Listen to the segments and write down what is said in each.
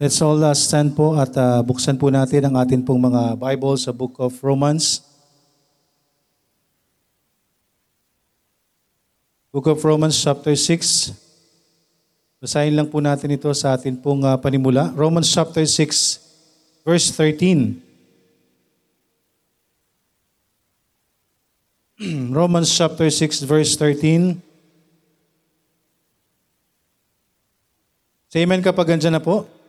Let's all uh, stand po at uh, buksan po natin ang atin pong mga Bible sa Book of Romans. Book of Romans chapter 6. Basahin lang po natin ito sa atin pong uh, panimula. Romans chapter 6 verse 13. Romans chapter 6 verse 13. Say amen kapag andyan na po.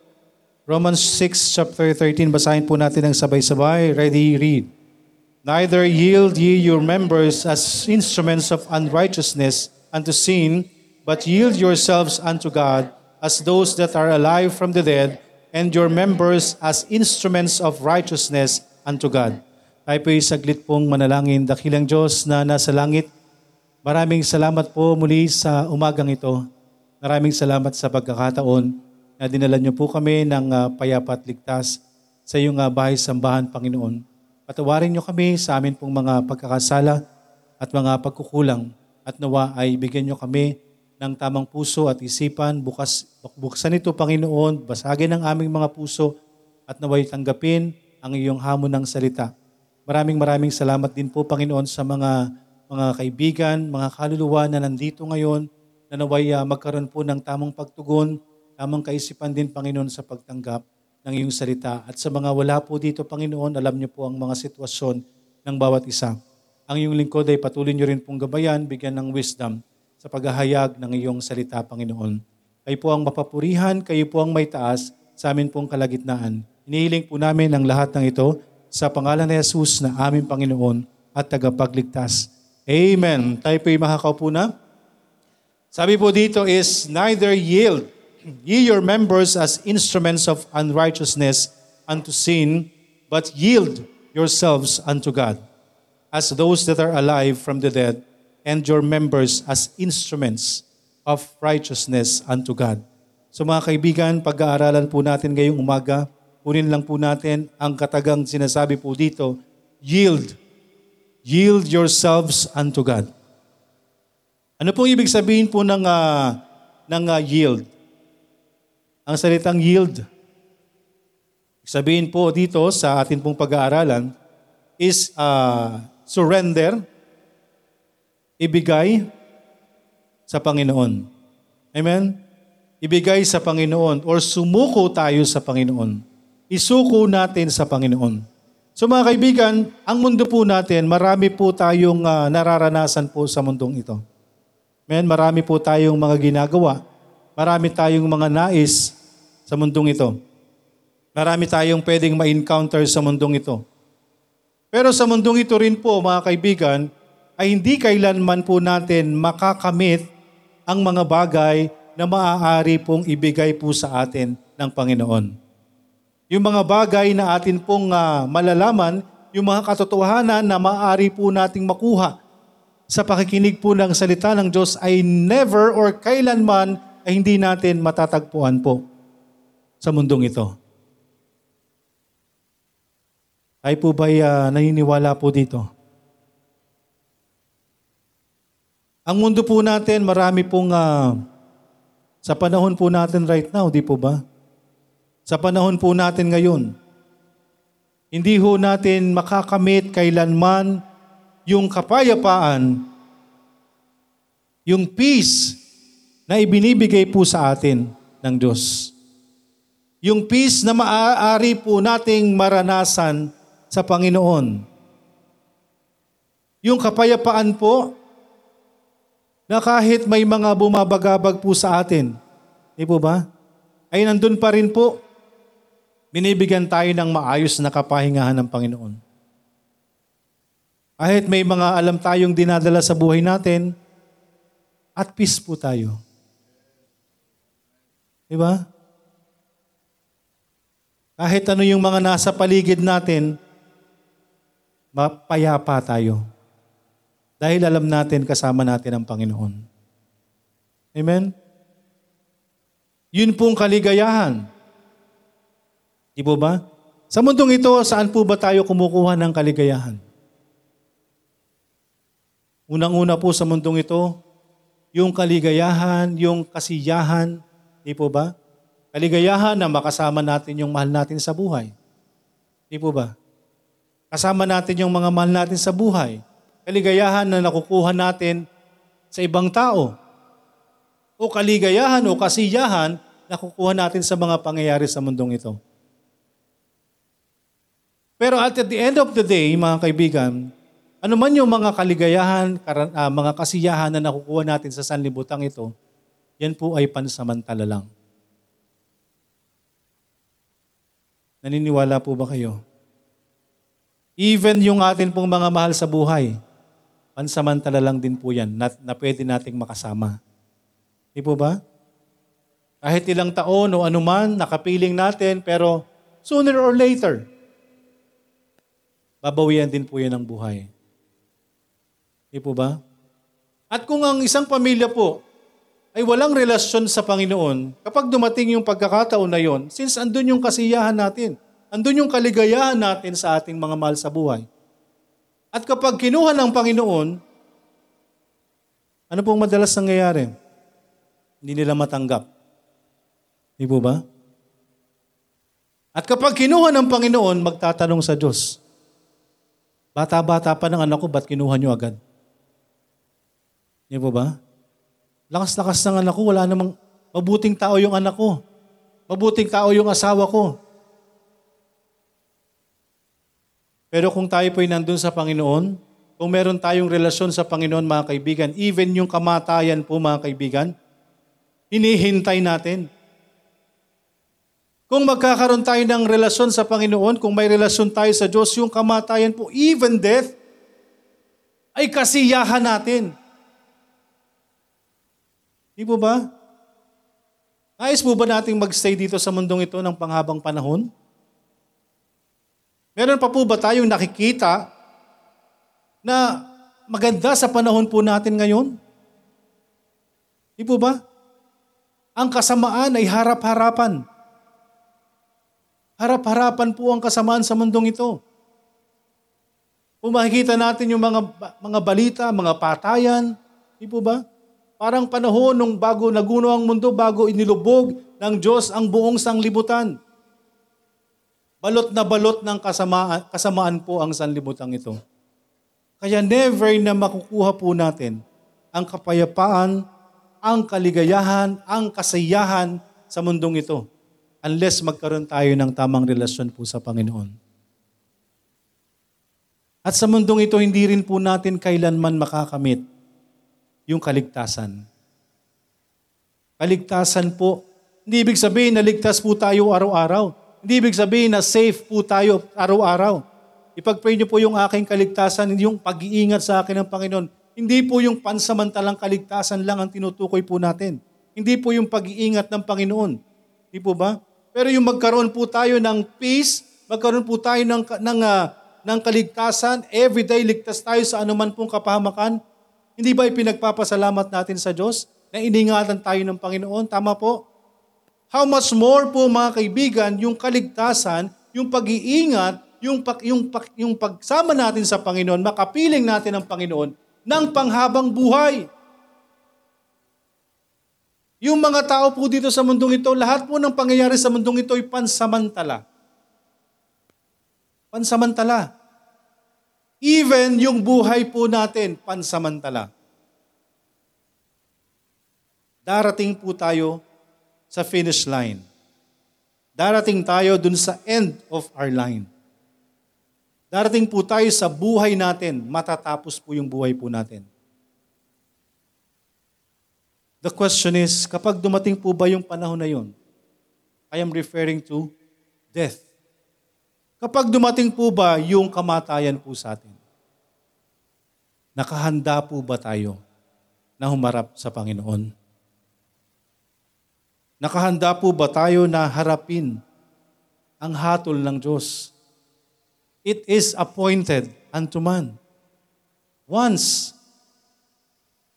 Romans 6 chapter 13, basahin po natin ang sabay-sabay. Ready, read. Neither yield ye your members as instruments of unrighteousness unto sin, but yield yourselves unto God as those that are alive from the dead, and your members as instruments of righteousness unto God. Tayo po'y saglit pong manalangin. Dakilang Diyos na nasa langit, maraming salamat po muli sa umagang ito. Maraming salamat sa pagkakataon na dinala niyo po kami ng uh, payapa at ligtas sa iyong uh, bahay sambahan, Panginoon. Patawarin niyo kami sa amin pong mga pagkakasala at mga pagkukulang at nawa ay bigyan niyo kami ng tamang puso at isipan. Bukas, buksan ito, Panginoon, basagin ang aming mga puso at naway tanggapin ang iyong hamon ng salita. Maraming maraming salamat din po, Panginoon, sa mga mga kaibigan, mga kaluluwa na nandito ngayon na naway uh, magkaroon po ng tamang pagtugon tamang kaisipan din, Panginoon, sa pagtanggap ng iyong salita. At sa mga wala po dito, Panginoon, alam niyo po ang mga sitwasyon ng bawat isa. Ang iyong lingkod ay patuloy niyo rin pong gabayan, bigyan ng wisdom sa paghahayag ng iyong salita, Panginoon. Kayo po ang mapapurihan, kayo po ang may taas sa amin pong kalagitnaan. Inihiling po namin ang lahat ng ito sa pangalan ni Jesus na aming Panginoon at tagapagligtas. Amen. Tayo po'y makakaupo na. Sabi po dito is, neither yield ye your members as instruments of unrighteousness unto sin, but yield yourselves unto God, as those that are alive from the dead, and your members as instruments of righteousness unto God. So mga kaibigan, pag-aaralan po natin ngayong umaga, kunin lang po natin ang katagang sinasabi po dito, yield. Yield yourselves unto God. Ano pong ibig sabihin po ng, uh, ng uh, yield? Ang salitang yield. Sabihin po dito sa atin pong pag-aaralan is uh, surrender, ibigay sa Panginoon. Amen? Ibigay sa Panginoon or sumuko tayo sa Panginoon. Isuko natin sa Panginoon. So mga kaibigan, ang mundo po natin, marami po tayong uh, nararanasan po sa mundong ito. Amen? Marami po tayong mga ginagawa Marami tayong mga nais sa mundong ito. Marami tayong pwedeng ma-encounter sa mundong ito. Pero sa mundong ito rin po, mga kaibigan, ay hindi kailanman po natin makakamit ang mga bagay na maaari pong ibigay po sa atin ng Panginoon. Yung mga bagay na atin pong uh, malalaman, yung mga katotohanan na maaari po nating makuha sa pakikinig po ng salita ng Diyos ay never or kailanman ay hindi natin matatagpuan po sa mundong ito. Ay po ba uh, naniniwala po dito? Ang mundo po natin, marami pong uh, sa panahon po natin right now, di po ba? Sa panahon po natin ngayon, hindi ho natin makakamit kailanman yung kapayapaan, yung peace na ibinibigay po sa atin ng Diyos. Yung peace na maaari po nating maranasan sa Panginoon. Yung kapayapaan po na kahit may mga bumabagabag po sa atin, di po ba? Ay nandun pa rin po. Binibigyan tayo ng maayos na kapahingahan ng Panginoon. Kahit may mga alam tayong dinadala sa buhay natin, at peace po tayo. Di ba? Kahit ano yung mga nasa paligid natin, mapayapa tayo. Dahil alam natin kasama natin ang Panginoon. Amen? Yun pong kaligayahan. Di po ba? Sa mundong ito, saan po ba tayo kumukuha ng kaligayahan? Unang-una po sa mundong ito, yung kaligayahan, yung kasiyahan, Di po ba? Kaligayahan na makasama natin yung mahal natin sa buhay. Di po ba? Kasama natin yung mga mahal natin sa buhay. Kaligayahan na nakukuha natin sa ibang tao. O kaligayahan o kasiyahan na kukuha natin sa mga pangyayari sa mundong ito. Pero at the end of the day, mga kaibigan, ano man yung mga kaligayahan, uh, mga kasiyahan na nakukuha natin sa sanlibutan ito, yan po ay pansamantala lang. Naniniwala po ba kayo? Even yung atin pong mga mahal sa buhay, pansamantala lang din po yan na, na pwede nating makasama. Di po ba? Kahit ilang taon o anuman, nakapiling natin, pero sooner or later, babawian din po yan ng buhay. Di po ba? At kung ang isang pamilya po ay walang relasyon sa Panginoon, kapag dumating yung pagkakataon na yon, since andun yung kasiyahan natin, andun yung kaligayahan natin sa ating mga mahal sa buhay. At kapag kinuha ng Panginoon, ano pong madalas nangyayari? Hindi nila matanggap. Di po ba? At kapag kinuha ng Panginoon, magtatanong sa Diyos, Bata-bata pa ng anak ko, ba't kinuha nyo agad? Di po ba? Lakas-lakas ng anak ko, wala namang mabuting tao yung anak ko. Mabuting tao yung asawa ko. Pero kung tayo po'y nandun sa Panginoon, kung meron tayong relasyon sa Panginoon, mga kaibigan, even yung kamatayan po, mga kaibigan, hinihintay natin. Kung magkakaroon tayo ng relasyon sa Panginoon, kung may relasyon tayo sa Diyos, yung kamatayan po, even death, ay kasiyahan natin. Di po ba? Nais po ba nating magstay dito sa mundong ito ng panghabang panahon? Meron pa po ba tayong nakikita na maganda sa panahon po natin ngayon? Di po ba? Ang kasamaan ay harap-harapan. Harap-harapan po ang kasamaan sa mundong ito. Kung makikita natin yung mga, mga balita, mga patayan, di po ba? Parang panahon nung bago naguno ang mundo, bago inilubog ng Diyos ang buong sanglibutan. Balot na balot ng kasamaan, kasamaan po ang sanlibutan ito. Kaya never na makukuha po natin ang kapayapaan, ang kaligayahan, ang kasayahan sa mundong ito unless magkaroon tayo ng tamang relasyon po sa Panginoon. At sa mundong ito, hindi rin po natin kailanman makakamit yung kaligtasan. Kaligtasan po, hindi ibig sabihin na ligtas po tayo araw-araw. Hindi ibig sabihin na safe po tayo araw-araw. Ipag-pray niyo po yung aking kaligtasan, yung pag-iingat sa akin ng Panginoon. Hindi po yung pansamantalang kaligtasan lang ang tinutukoy po natin. Hindi po yung pag-iingat ng Panginoon. Hindi po ba? Pero yung magkaroon po tayo ng peace, magkaroon po tayo ng, ng, uh, ng kaligtasan, everyday ligtas tayo sa anuman pong kapahamakan, hindi ba ipinagpapasalamat natin sa Diyos na iningatan tayo ng Panginoon? Tama po? How much more po mga kaibigan, yung kaligtasan, yung pag-iingat, yung, pag, yung, pag, yung pagsama natin sa Panginoon, makapiling natin ang Panginoon ng panghabang buhay. Yung mga tao po dito sa mundong ito, lahat po ng pangyayari sa mundong ito ay pansamantala. Pansamantala. Even yung buhay po natin, pansamantala. Darating po tayo sa finish line. Darating tayo dun sa end of our line. Darating po tayo sa buhay natin, matatapos po yung buhay po natin. The question is, kapag dumating po ba yung panahon na yun? I am referring to death. Kapag dumating po ba yung kamatayan po sa atin? Nakahanda po ba tayo na humarap sa Panginoon? Nakahanda po ba tayo na harapin ang hatol ng Diyos? It is appointed unto man. Once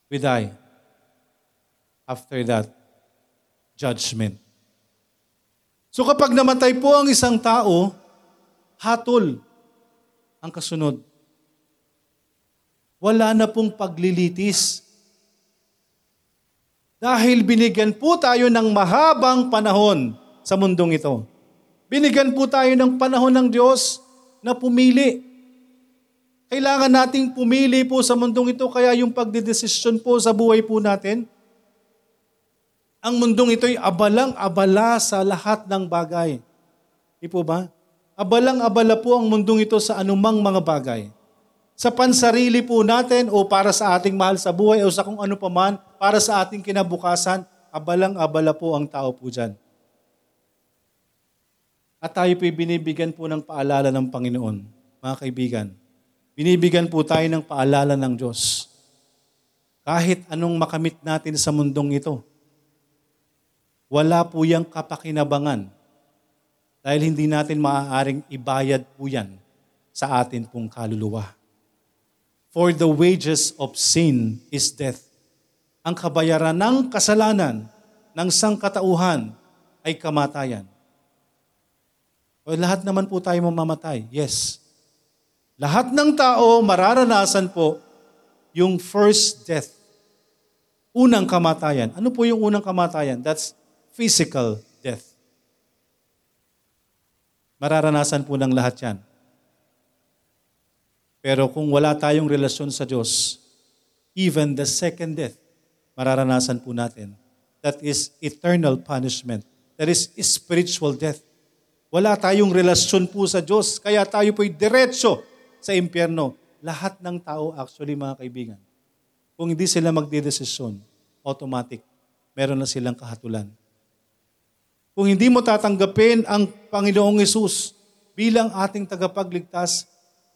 we die. After that, judgment. So kapag namatay po ang isang tao, hatol ang kasunod. Wala na pong paglilitis. Dahil binigyan po tayo ng mahabang panahon sa mundong ito. Binigyan po tayo ng panahon ng Diyos na pumili. Kailangan nating pumili po sa mundong ito kaya yung pagdedesisyon po sa buhay po natin, ang mundong ito'y abalang-abala sa lahat ng bagay. Di po ba? Abalang-abala po ang mundong ito sa anumang mga bagay. Sa pansarili po natin o para sa ating mahal sa buhay o sa kung ano paman, para sa ating kinabukasan, abalang-abala po ang tao po dyan. At tayo po'y binibigyan po ng paalala ng Panginoon, mga kaibigan. Binibigyan po tayo ng paalala ng Diyos. Kahit anong makamit natin sa mundong ito, wala po yung kapakinabangan dahil hindi natin maaaring ibayad po yan sa atin pong kaluluwa. For the wages of sin is death. Ang kabayaran ng kasalanan ng sangkatauhan ay kamatayan. O lahat naman po tayo mamamatay. Yes. Lahat ng tao mararanasan po yung first death. Unang kamatayan. Ano po yung unang kamatayan? That's physical death. Mararanasan po ng lahat yan. Pero kung wala tayong relasyon sa Diyos, even the second death, mararanasan po natin. That is eternal punishment. That is spiritual death. Wala tayong relasyon po sa Diyos, kaya tayo po'y diretso sa impyerno. Lahat ng tao actually, mga kaibigan, kung hindi sila magdidesisyon, automatic, meron na silang kahatulan. Kung hindi mo tatanggapin ang Panginoong Yesus bilang ating tagapagligtas,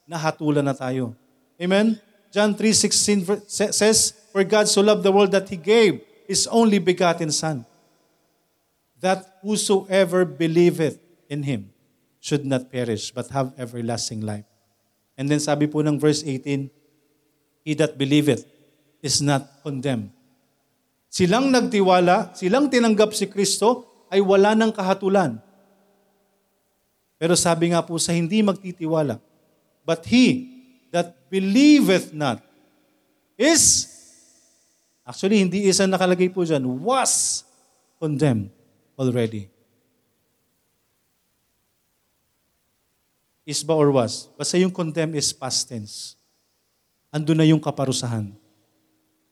nahatulan na tayo. Amen? John 3.16 says, For God so loved the world that He gave His only begotten Son, that whosoever believeth in Him should not perish but have everlasting life. And then sabi po ng verse 18, He that believeth is not condemned. Silang nagtiwala, silang tinanggap si Kristo, ay wala ng kahatulan. Pero sabi nga po sa hindi magtitiwala, But he that believeth not is, actually hindi isa nakalagay po dyan, was condemned already. Is ba or was? Basta yung condemn is past tense. Ando na yung kaparusahan.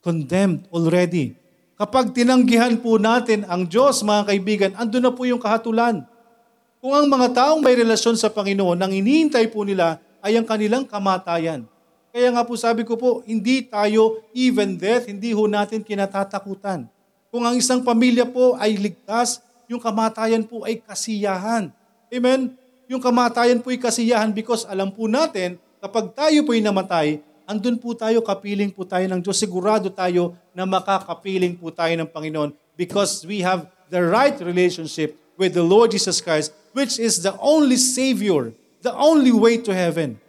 Condemned already. Kapag tinanggihan po natin ang Diyos, mga kaibigan, ando na po yung kahatulan. Kung ang mga taong may relasyon sa Panginoon, nang inihintay po nila ay ang kanilang kamatayan. Kaya nga po sabi ko po, hindi tayo even death, hindi ho natin kinatatakutan. Kung ang isang pamilya po ay ligtas, yung kamatayan po ay kasiyahan. Amen? Yung kamatayan po ay kasiyahan because alam po natin, kapag tayo po ay namatay, andun po tayo, kapiling po tayo ng Diyos. Sigurado tayo na makakapiling po tayo ng Panginoon because we have the right relationship with the Lord Jesus Christ, which is the only Savior, the only way to heaven.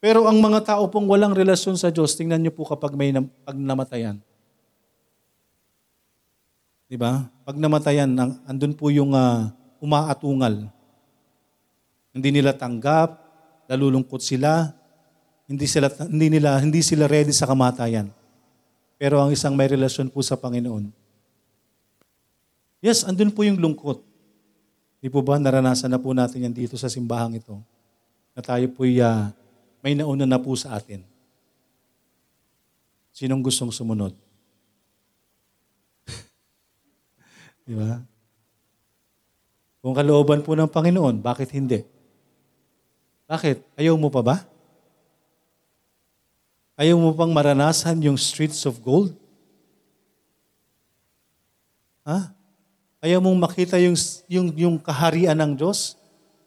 Pero ang mga tao pong walang relasyon sa Diyos, tingnan niyo po kapag may nam- pag namatayan. Di ba? Pag namatayan, andun po yung ah, umaatungal. Hindi nila tanggap, nalulungkot sila, hindi sila hindi nila hindi sila ready sa kamatayan. Pero ang isang may relasyon po sa Panginoon. Yes, andun po yung lungkot. Di po ba naranasan na po natin yan dito sa simbahang ito? Na tayo po may nauna na po sa atin. Sinong gustong sumunod? Di ba? Kung kalooban po ng Panginoon, bakit hindi? Bakit? Ayaw mo pa ba? Ayaw mo pang maranasan yung streets of gold? Ha? Ayaw mong makita yung, yung, yung kaharian ng Diyos?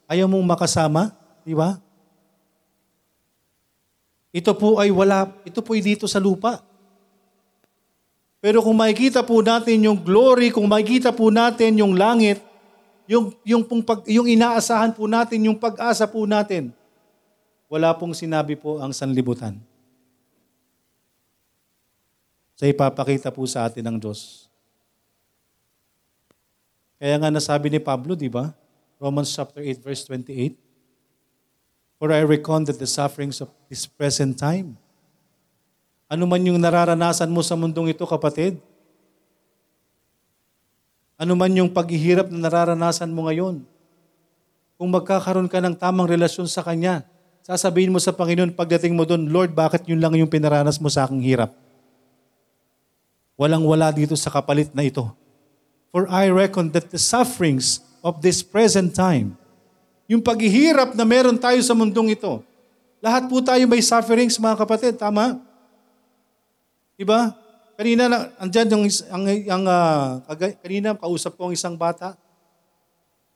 Ayaw mong makasama? Di ba? Ito po ay wala, ito po ay dito sa lupa. Pero kung makikita po natin yung glory, kung makikita po natin yung langit, yung, yung, pong pag, yung inaasahan po natin, yung pag-asa po natin, wala pong sinabi po ang sanlibutan. Sa ipapakita po sa atin ng Diyos. Kaya nga nasabi ni Pablo, di ba? Romans chapter 8 verse 28. For I reckon that the sufferings of this present time, ano man yung nararanasan mo sa mundong ito, kapatid, Ano man yung paghihirap na nararanasan mo ngayon. Kung magkakaroon ka ng tamang relasyon sa Kanya, sasabihin mo sa Panginoon pagdating mo doon, Lord, bakit yun lang yung pinaranas mo sa aking hirap? Walang-wala dito sa kapalit na ito. For I reckon that the sufferings of this present time, yung paghihirap na meron tayo sa mundong ito, lahat po tayo may sufferings, mga kapatid, tama? Diba? Kanina, na, andyan yung, ang, ang, kaga- kanina kausap ko ang isang bata.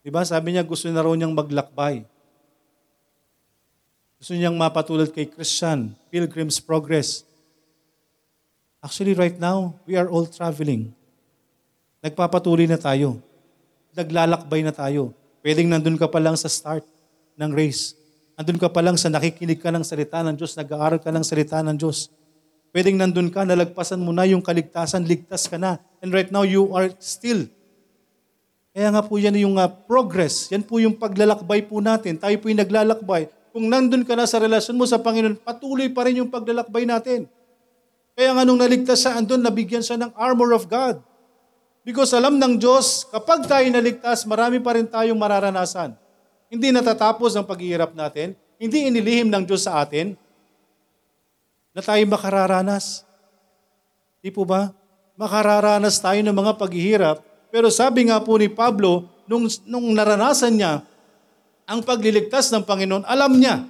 Diba? Sabi niya gusto na raw niyang maglakbay. Gusto niyang mapatulad kay Christian, Pilgrim's Progress. Actually, right now, we are all traveling. Nagpapatuloy na tayo. Naglalakbay na tayo. Pwedeng nandun ka pa lang sa start ng race. Nandun ka pa lang sa nakikinig ka ng salita ng Diyos, nag-aaral ka ng salita ng Diyos. Pwedeng nandun ka, nalagpasan mo na yung kaligtasan, ligtas ka na. And right now, you are still. Kaya nga po yan yung uh, progress. Yan po yung paglalakbay po natin. Tayo po yung naglalakbay. Kung nandun ka na sa relasyon mo sa Panginoon, patuloy pa rin yung paglalakbay natin. Kaya nga nung naligtas siya, andun, nabigyan siya ng armor of God. Because alam ng Diyos, kapag tayo naligtas, marami pa rin tayong mararanasan. Hindi natatapos ang paghihirap natin. Hindi inilihim ng Diyos sa atin na tayo makararanas. Di po ba? Makararanas tayo ng mga paghihirap. Pero sabi nga po ni Pablo, nung, nung naranasan niya ang pagliligtas ng Panginoon, alam niya,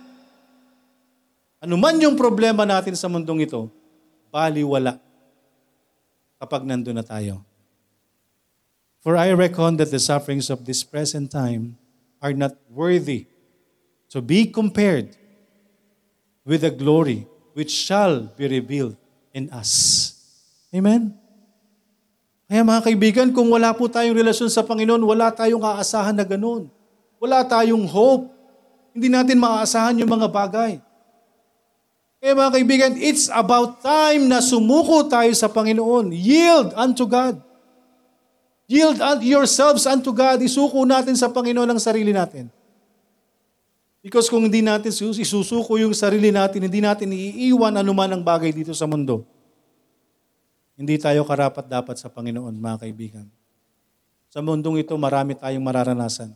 ano man yung problema natin sa mundong ito, baliwala kapag nandun na tayo. For I reckon that the sufferings of this present time are not worthy to be compared with the glory which shall be revealed in us. Amen? Kaya mga kaibigan, kung wala po tayong relasyon sa Panginoon, wala tayong aasahan na ganun. Wala tayong hope. Hindi natin maaasahan yung mga bagay. Kaya mga kaibigan, it's about time na sumuko tayo sa Panginoon. Yield unto God. Yield yourselves unto God. Isuko natin sa Panginoon ang sarili natin. Because kung hindi natin isusuko yung sarili natin, hindi natin iiwan anuman ang bagay dito sa mundo, hindi tayo karapat dapat sa Panginoon, mga kaibigan. Sa mundong ito, marami tayong mararanasan.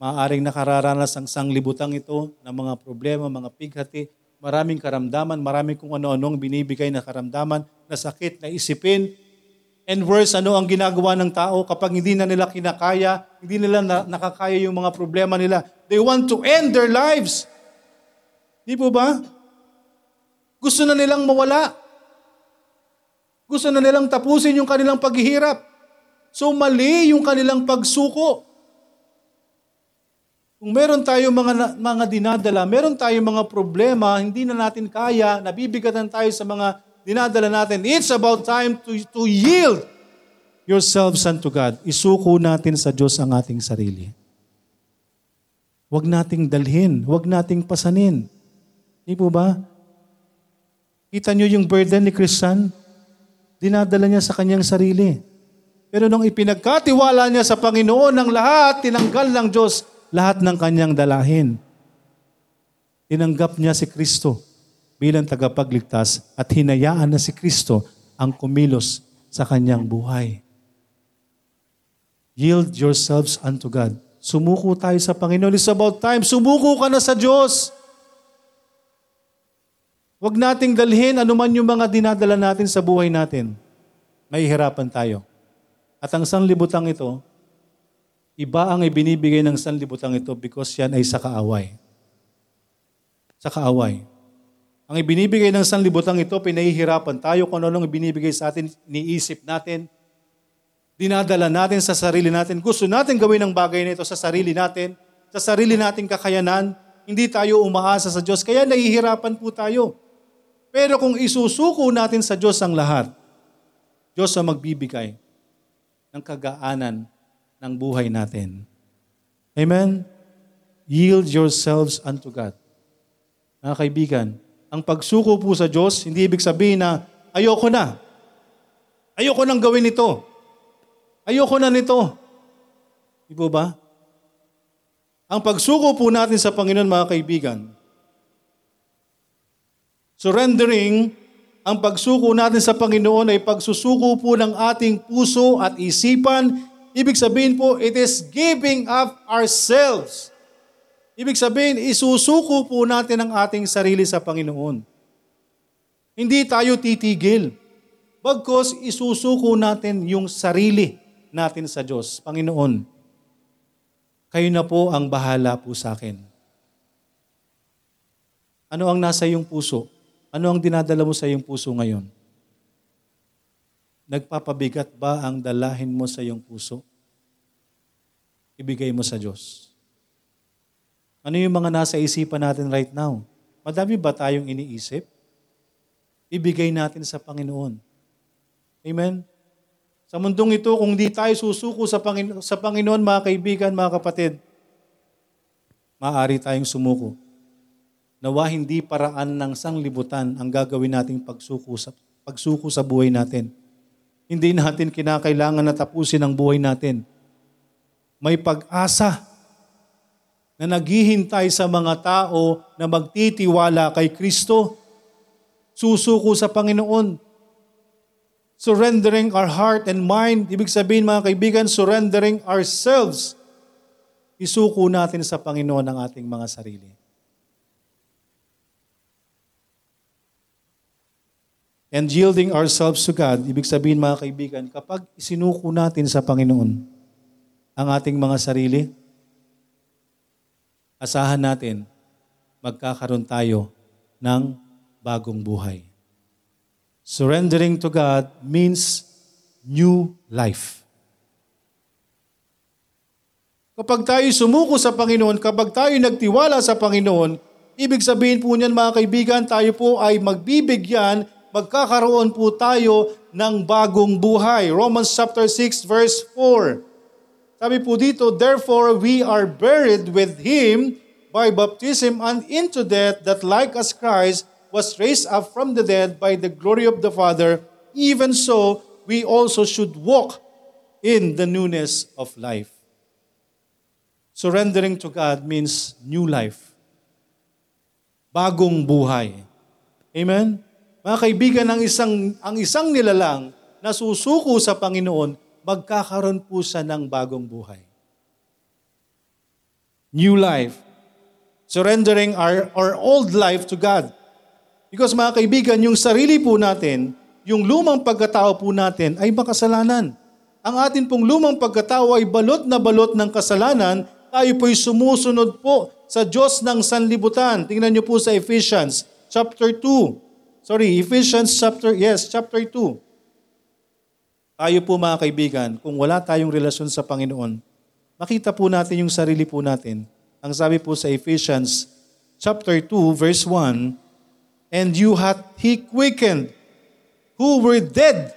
Maaaring nakararanas ang sanglibutang ito ng mga problema, mga pighati, maraming karamdaman, maraming kung ano-anong binibigay na karamdaman, na sakit, na isipin, And worse, ano ang ginagawa ng tao kapag hindi na nila kinakaya, hindi nila na, nakakaya yung mga problema nila. They want to end their lives. Di po ba? Gusto na nilang mawala. Gusto na nilang tapusin yung kanilang paghihirap. So mali yung kanilang pagsuko. Kung meron tayong mga, mga dinadala, meron tayong mga problema, hindi na natin kaya, nabibigatan tayo sa mga dinadala natin, it's about time to, to yield yourselves unto God. Isuko natin sa Diyos ang ating sarili. Huwag nating dalhin, huwag nating pasanin. Di po ba? Kita niyo yung burden ni Christian? Dinadala niya sa kanyang sarili. Pero nung ipinagkatiwala niya sa Panginoon ng lahat, tinanggal ng Diyos lahat ng kanyang dalahin. Tinanggap niya si Kristo bilang tagapagligtas at hinayaan na si Kristo ang kumilos sa kanyang buhay. Yield yourselves unto God. Sumuko tayo sa Panginoon. It's about time. Sumuko ka na sa Diyos. Huwag nating dalhin anuman yung mga dinadala natin sa buhay natin. Mahihirapan tayo. At ang sanlibutang ito, iba ang ibinibigay ng sanlibutang ito because yan ay sa kaaway. Sa kaaway. Ang ibinibigay ng sanlibutan ito, pinahihirapan tayo kung ano ibinibigay sa atin, niisip natin, dinadala natin sa sarili natin. Gusto natin gawin ang bagay nito sa sarili natin, sa sarili nating kakayanan. Hindi tayo umaasa sa Diyos, kaya nahihirapan po tayo. Pero kung isusuko natin sa Diyos ang lahat, Diyos ang magbibigay ng kagaanan ng buhay natin. Amen? Yield yourselves unto God. Mga kaibigan, ang pagsuko po sa Diyos, hindi ibig sabihin na ayoko na. Ayoko nang gawin ito. Ayoko na nito. Di po ba? Ang pagsuko po natin sa Panginoon, mga kaibigan, surrendering ang pagsuko natin sa Panginoon ay pagsusuko po ng ating puso at isipan. Ibig sabihin po, it is giving up ourselves. Ibig sabihin, isusuko po natin ang ating sarili sa Panginoon. Hindi tayo titigil. Bagkos isusuko natin yung sarili natin sa Diyos. Panginoon, kayo na po ang bahala po sa akin. Ano ang nasa iyong puso? Ano ang dinadala mo sa iyong puso ngayon? Nagpapabigat ba ang dalahin mo sa iyong puso? Ibigay mo sa Diyos. Ano yung mga nasa isipan natin right now? Madami ba tayong iniisip? Ibigay natin sa Panginoon. Amen? Sa mundong ito, kung di tayo susuko sa, Pangino- sa Panginoon, mga kaibigan, mga kapatid, maaari tayong sumuko. Nawa hindi paraan ng sanglibutan ang gagawin nating pagsuko sa, pagsuko sa buhay natin. Hindi natin kinakailangan na tapusin ang buhay natin. May pag-asa na naghihintay sa mga tao na magtitiwala kay Kristo. Susuko sa Panginoon surrendering our heart and mind. Ibig sabihin mga kaibigan, surrendering ourselves. Isuko natin sa Panginoon ang ating mga sarili. And yielding ourselves to God, ibig sabihin mga kaibigan, kapag isinuko natin sa Panginoon ang ating mga sarili, asahan natin, magkakaroon tayo ng bagong buhay. Surrendering to God means new life. Kapag tayo sumuko sa Panginoon, kapag tayo nagtiwala sa Panginoon, ibig sabihin po niyan mga kaibigan, tayo po ay magbibigyan, magkakaroon po tayo ng bagong buhay. Romans chapter 6 verse 4. Sabi po dito, Therefore we are buried with Him by baptism and into death that like as Christ was raised up from the dead by the glory of the Father, even so we also should walk in the newness of life. Surrendering to God means new life. Bagong buhay. Amen? Mga kaibigan, ang isang, ang isang nilalang na susuko sa Panginoon, magkakaroon po siya ng bagong buhay. New life. Surrendering our, our old life to God. Because mga kaibigan, yung sarili po natin, yung lumang pagkatao po natin ay makasalanan. Ang atin pong lumang pagkatao ay balot na balot ng kasalanan, tayo po'y sumusunod po sa Diyos ng sanlibutan. Tingnan niyo po sa Ephesians chapter 2. Sorry, Ephesians chapter, yes, chapter 2. Tayo po mga kaibigan, kung wala tayong relasyon sa Panginoon, makita po natin yung sarili po natin. Ang sabi po sa Ephesians chapter 2 verse 1, and you hath he quickened who were dead.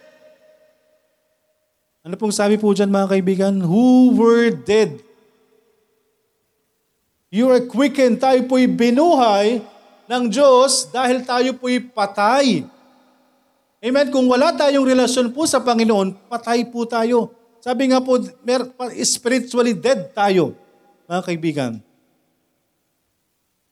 Ano pong sabi po dyan mga kaibigan? Who were dead. You are quickened. Tayo po'y binuhay ng Diyos dahil tayo po'y patay. Amen? Kung wala tayong relasyon po sa Panginoon, patay po tayo. Sabi nga po, spiritually dead tayo, mga kaibigan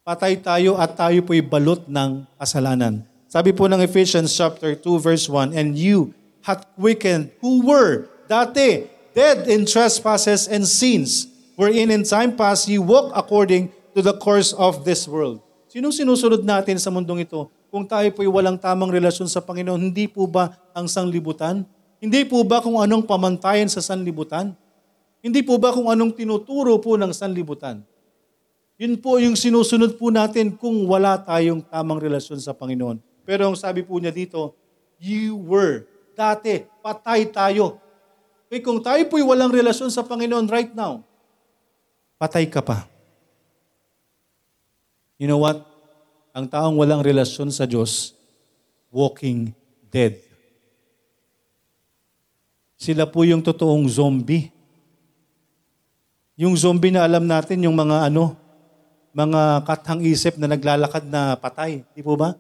patay tayo at tayo po'y balot ng kasalanan. Sabi po ng Ephesians chapter 2 verse 1, And you hath quickened who were dati dead in trespasses and sins, wherein in time past ye walk according to the course of this world. Sino sinusunod natin sa mundong ito? Kung tayo po'y walang tamang relasyon sa Panginoon, hindi po ba ang sanglibutan? Hindi po ba kung anong pamantayan sa sanlibutan? Hindi po ba kung anong tinuturo po ng sanlibutan? Yun po yung sinusunod po natin kung wala tayong tamang relasyon sa Panginoon. Pero ang sabi po niya dito, you were. Dati, patay tayo. Kaya kung tayo po'y walang relasyon sa Panginoon right now, patay ka pa. You know what? Ang taong walang relasyon sa Diyos, walking dead. Sila po yung totoong zombie. Yung zombie na alam natin, yung mga ano, mga kathang isip na naglalakad na patay. Di po ba?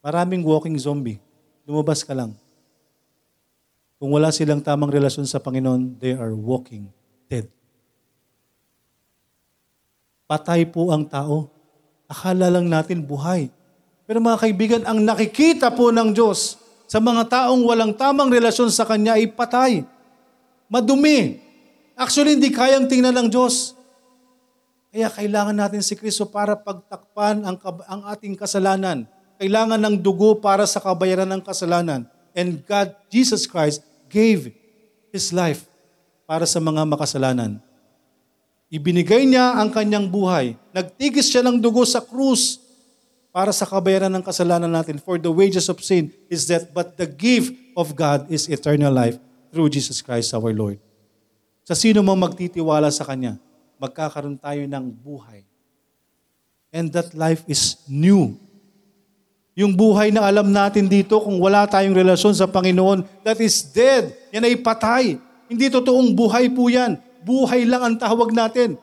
Maraming walking zombie. Lumabas ka lang. Kung wala silang tamang relasyon sa Panginoon, they are walking dead. Patay po ang tao. Akala lang natin buhay. Pero mga kaibigan, ang nakikita po ng Diyos sa mga taong walang tamang relasyon sa Kanya ay patay. Madumi. Actually, hindi kayang tingnan ng Diyos. Kaya kailangan natin si Kristo para pagtakpan ang, ang ating kasalanan. Kailangan ng dugo para sa kabayaran ng kasalanan. And God, Jesus Christ, gave His life para sa mga makasalanan. Ibinigay niya ang kanyang buhay. Nagtigis siya ng dugo sa krus para sa kabayaran ng kasalanan natin. For the wages of sin is death, but the gift of God is eternal life through Jesus Christ our Lord. Sa sino mo magtitiwala sa Kanya, magkakaroon tayo ng buhay. And that life is new. Yung buhay na alam natin dito, kung wala tayong relasyon sa Panginoon, that is dead. Yan ay patay. Hindi totoong buhay po yan. Buhay lang ang tawag natin.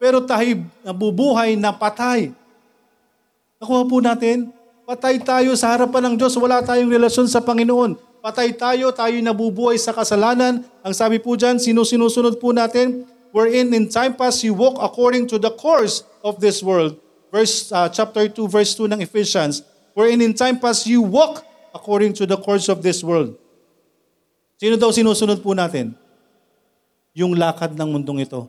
Pero tayo nabubuhay na patay. Nakuha po natin, patay tayo sa harapan ng Diyos, wala tayong relasyon sa Panginoon. Patay tayo, tayo nabubuhay sa kasalanan. Ang sabi po dyan, sinusinusunod po natin, wherein in time past you walk according to the course of this world. Verse, uh, chapter 2, verse 2 ng Ephesians, wherein in time past you walk according to the course of this world. Sino daw sinusunod po natin? Yung lakad ng mundong ito.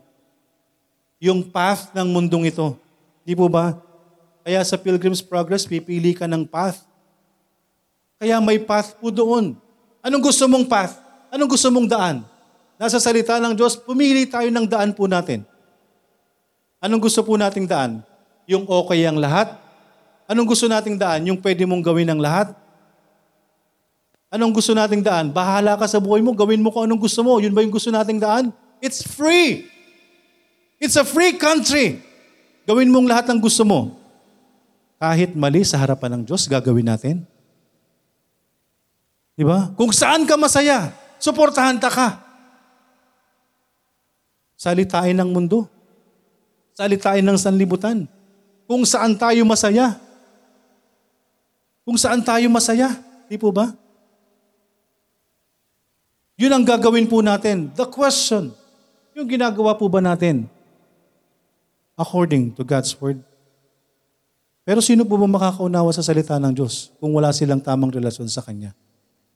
Yung path ng mundong ito. Di po ba? Kaya sa Pilgrim's Progress, pipili ka ng path. Kaya may path po doon. Anong gusto mong path? Anong gusto mong daan? Nasa salita ng Diyos, pumili tayo ng daan po natin. Anong gusto po nating daan? Yung okay ang lahat? Anong gusto nating daan? Yung pwede mong gawin ng lahat? Anong gusto nating daan? Bahala ka sa buhay mo, gawin mo kung anong gusto mo. Yun ba yung gusto nating daan? It's free. It's a free country. Gawin mong lahat ng gusto mo. Kahit mali sa harapan ng Diyos, gagawin natin. Di ba? Kung saan ka masaya, suportahan ta ka. Salitain ng mundo. Salitain ng sanlibutan. Kung saan tayo masaya. Kung saan tayo masaya. Di po ba? Yun ang gagawin po natin. The question, yung ginagawa po ba natin according to God's Word? Pero sino po ba makakaunawa sa salita ng Diyos kung wala silang tamang relasyon sa Kanya?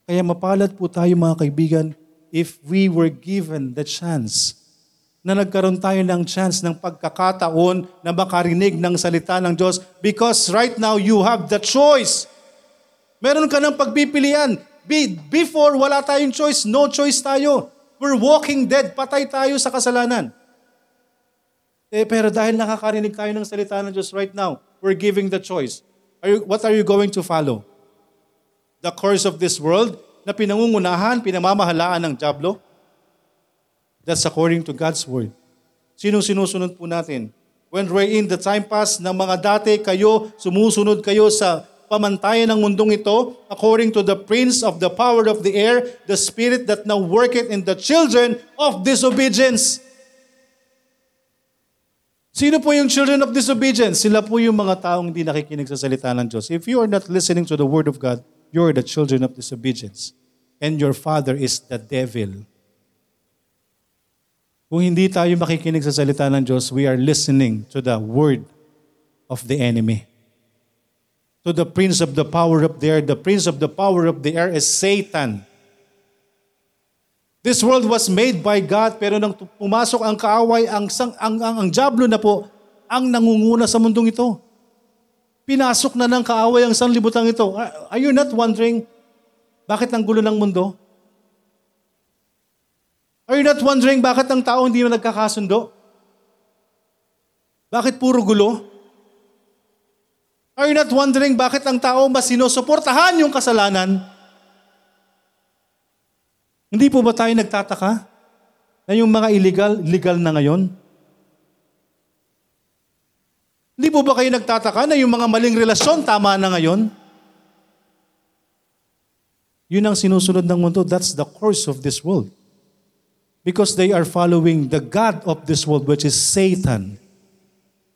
Kaya mapalad po tayo mga kaibigan if we were given the chance na nagkaroon tayo ng chance ng pagkakataon na makarinig ng salita ng Diyos because right now you have the choice. Meron ka ng pagpipilian. Be- Before, wala tayong choice. No choice tayo. We're walking dead. Patay tayo sa kasalanan. Eh, pero dahil nakakarinig tayo ng salita ng Diyos right now, we're giving the choice. Are you, what are you going to follow? The course of this world na pinangungunahan, pinamamahalaan ng Diablo? That's according to God's Word. Sino sinusunod po natin? When we're in the time pass ng mga dati kayo, sumusunod kayo sa pamantayan ng mundong ito, according to the prince of the power of the air, the spirit that now worketh in the children of disobedience. Sino po yung children of disobedience? Sila po yung mga taong hindi nakikinig sa salita ng Diyos. If you are not listening to the word of God, you are the children of disobedience. And your father is the devil. Kung hindi tayo makikinig sa salita ng Diyos, we are listening to the word of the enemy. To the prince of the power of the air. The prince of the power of the air is Satan. This world was made by God, pero nang pumasok ang kaaway, ang, sang, ang, ang, ang Diablo na po, ang nangunguna sa mundong ito. Pinasok na ng kaaway ang sanlibutan ito. Are, are you not wondering, bakit ang gulo ng mundo? Are you not wondering bakit ang tao hindi na nagkakasundo? Bakit puro gulo? Are you not wondering bakit ang tao mas sinusuportahan yung kasalanan? Hindi po ba tayo nagtataka na yung mga illegal, legal na ngayon? Hindi po ba kayo nagtataka na yung mga maling relasyon tama na ngayon? Yun ang sinusunod ng mundo. That's the course of this world. Because they are following the God of this world, which is Satan.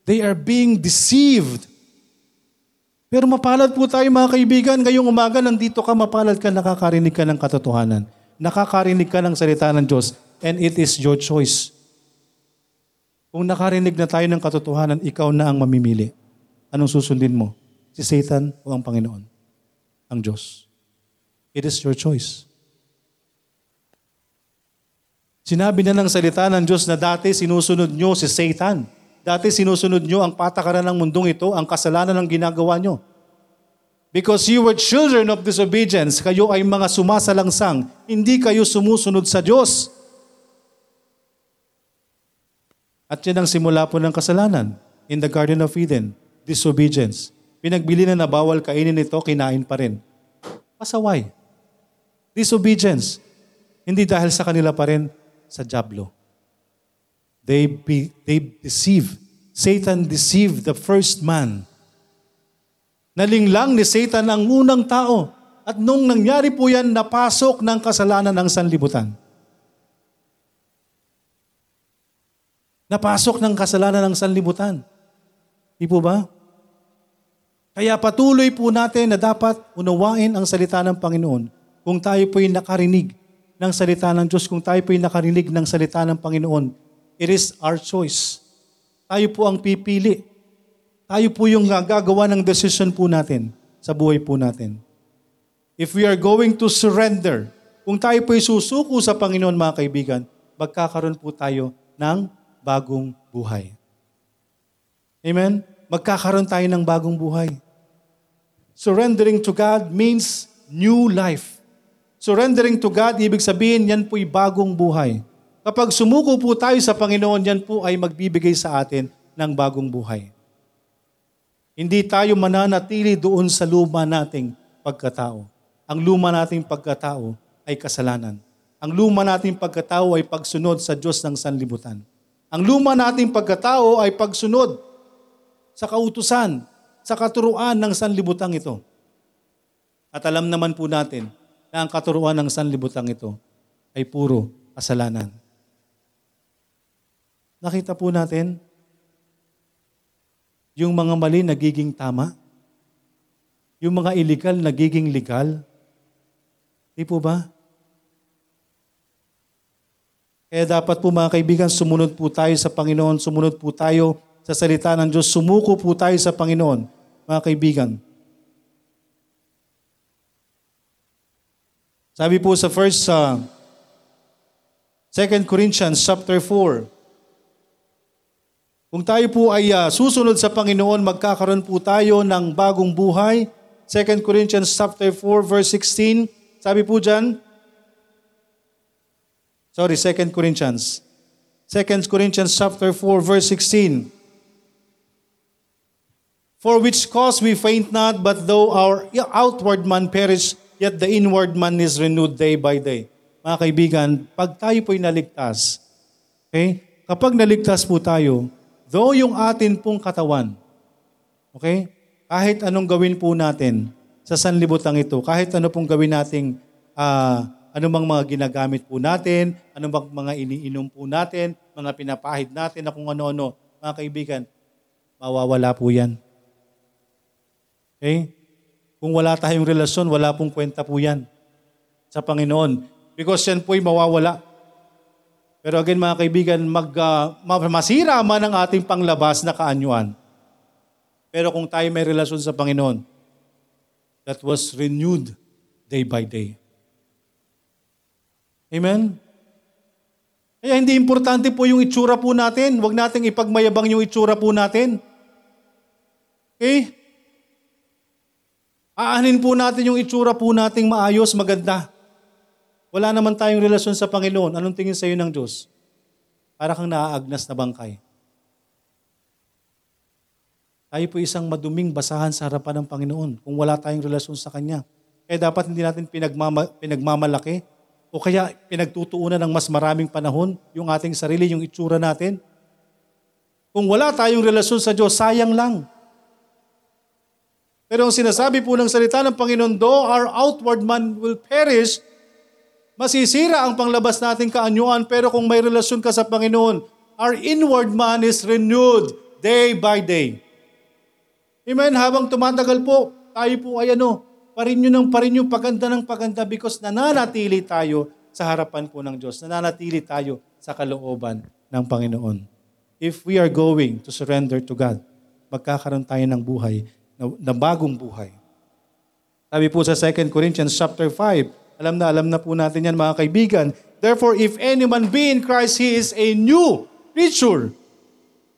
They are being deceived. Pero mapalad po tayo mga kaibigan. Ngayong umaga, nandito ka, mapalad ka, nakakarinig ka ng katotohanan nakakarinig ka ng salita ng Diyos and it is your choice. Kung nakarinig na tayo ng katotohanan, ikaw na ang mamimili. Anong susundin mo? Si Satan o ang Panginoon? Ang Diyos. It is your choice. Sinabi na ng salita ng Diyos na dati sinusunod nyo si Satan. Dati sinusunod nyo ang patakaran ng mundong ito, ang kasalanan ng ginagawa nyo. Because you were children of disobedience, kayo ay mga sumasalangsang, hindi kayo sumusunod sa Diyos. At yan ang simula po ng kasalanan in the Garden of Eden, disobedience. Pinagbili na na bawal kainin ito, kinain pa rin. Pasaway. Disobedience. Hindi dahil sa kanila pa rin, sa Diablo. They, be, they deceive. Satan deceived the first man. Nalinglang ni Satan ang unang tao. At nung nangyari po yan, napasok ng kasalanan ng sanlibutan. Napasok ng kasalanan ng sanlibutan. Di po ba? Kaya patuloy po natin na dapat unawain ang salita ng Panginoon kung tayo po'y nakarinig ng salita ng Diyos, kung tayo po'y nakarinig ng salita ng Panginoon. It is our choice. Tayo po ang pipili. Tayo po yung gagawa ng decision po natin sa buhay po natin. If we are going to surrender, kung tayo po'y susuko sa Panginoon mga kaibigan, magkakaroon po tayo ng bagong buhay. Amen? Magkakaroon tayo ng bagong buhay. Surrendering to God means new life. Surrendering to God, ibig sabihin, yan po'y bagong buhay. Kapag sumuko po tayo sa Panginoon, yan po ay magbibigay sa atin ng bagong buhay. Hindi tayo mananatili doon sa luma nating pagkatao. Ang luma nating pagkatao ay kasalanan. Ang luma nating pagkatao ay pagsunod sa Diyos ng sanlibutan. Ang luma nating pagkatao ay pagsunod sa kautusan, sa katuruan ng sanlibutang ito. At alam naman po natin na ang katuruan ng sanlibutang ito ay puro kasalanan. Nakita po natin yung mga mali nagiging tama, yung mga illegal nagiging legal. Di po ba? Kaya dapat po mga kaibigan, sumunod po tayo sa Panginoon, sumunod po tayo sa salita ng Diyos, sumuko po tayo sa Panginoon, mga kaibigan. Sabi po sa first uh, 2 Corinthians chapter 4, kung tayo po ay uh, susunod sa Panginoon, magkakaroon po tayo ng bagong buhay. 2 Corinthians chapter 4 verse 16, sabi po dyan, Sorry, 2 Corinthians. 2 Corinthians chapter 4 verse 16. For which cause we faint not, but though our outward man perish, yet the inward man is renewed day by day. Mga kaibigan, pag tayo po'y naligtas, okay? Kapag naligtas po tayo, though yung atin pong katawan, okay? Kahit anong gawin po natin sa sanlibutan ito, kahit ano pong gawin nating uh, ano bang mga ginagamit po natin, bang mga iniinom po natin, mga pinapahid natin na kung ano-ano. Mga kaibigan, mawawala po yan. Okay? Kung wala tayong relasyon, wala pong kwenta po yan sa Panginoon. Because yan po'y mawawala. Pero again mga kaibigan, mag, uh, masira man ang ating panglabas na kaanyuan. Pero kung tayo may relasyon sa Panginoon, that was renewed day by day. Amen? Kaya hindi importante po yung itsura po natin. Huwag nating ipagmayabang yung itsura po natin. Okay? Aanin po natin yung itsura po nating maayos, maganda. Wala naman tayong relasyon sa Panginoon. Anong tingin sa iyo ng Diyos? Para kang naaagnas na bangkay. Tayo po isang maduming basahan sa harapan ng Panginoon kung wala tayong relasyon sa Kanya. Kaya dapat hindi natin pinagmama, pinagmamalaki o kaya pinagtutuunan ng mas maraming panahon yung ating sarili, yung itsura natin? Kung wala tayong relasyon sa Diyos, sayang lang. Pero ang sinasabi po ng salita ng Panginoon, though our outward man will perish, masisira ang panglabas nating kaanyuan, pero kung may relasyon ka sa Panginoon, our inward man is renewed day by day. Amen? Habang tumatagal po, tayo po ay ano, parinyo ng parinyo, paganda ng paganda because nananatili tayo sa harapan po ng Diyos. Nananatili tayo sa kalooban ng Panginoon. If we are going to surrender to God, magkakaroon tayo ng buhay na, na bagong buhay. Sabi po sa 2 Corinthians chapter 5, alam na alam na po natin yan mga kaibigan. Therefore, if anyone be in Christ, he is a new creature.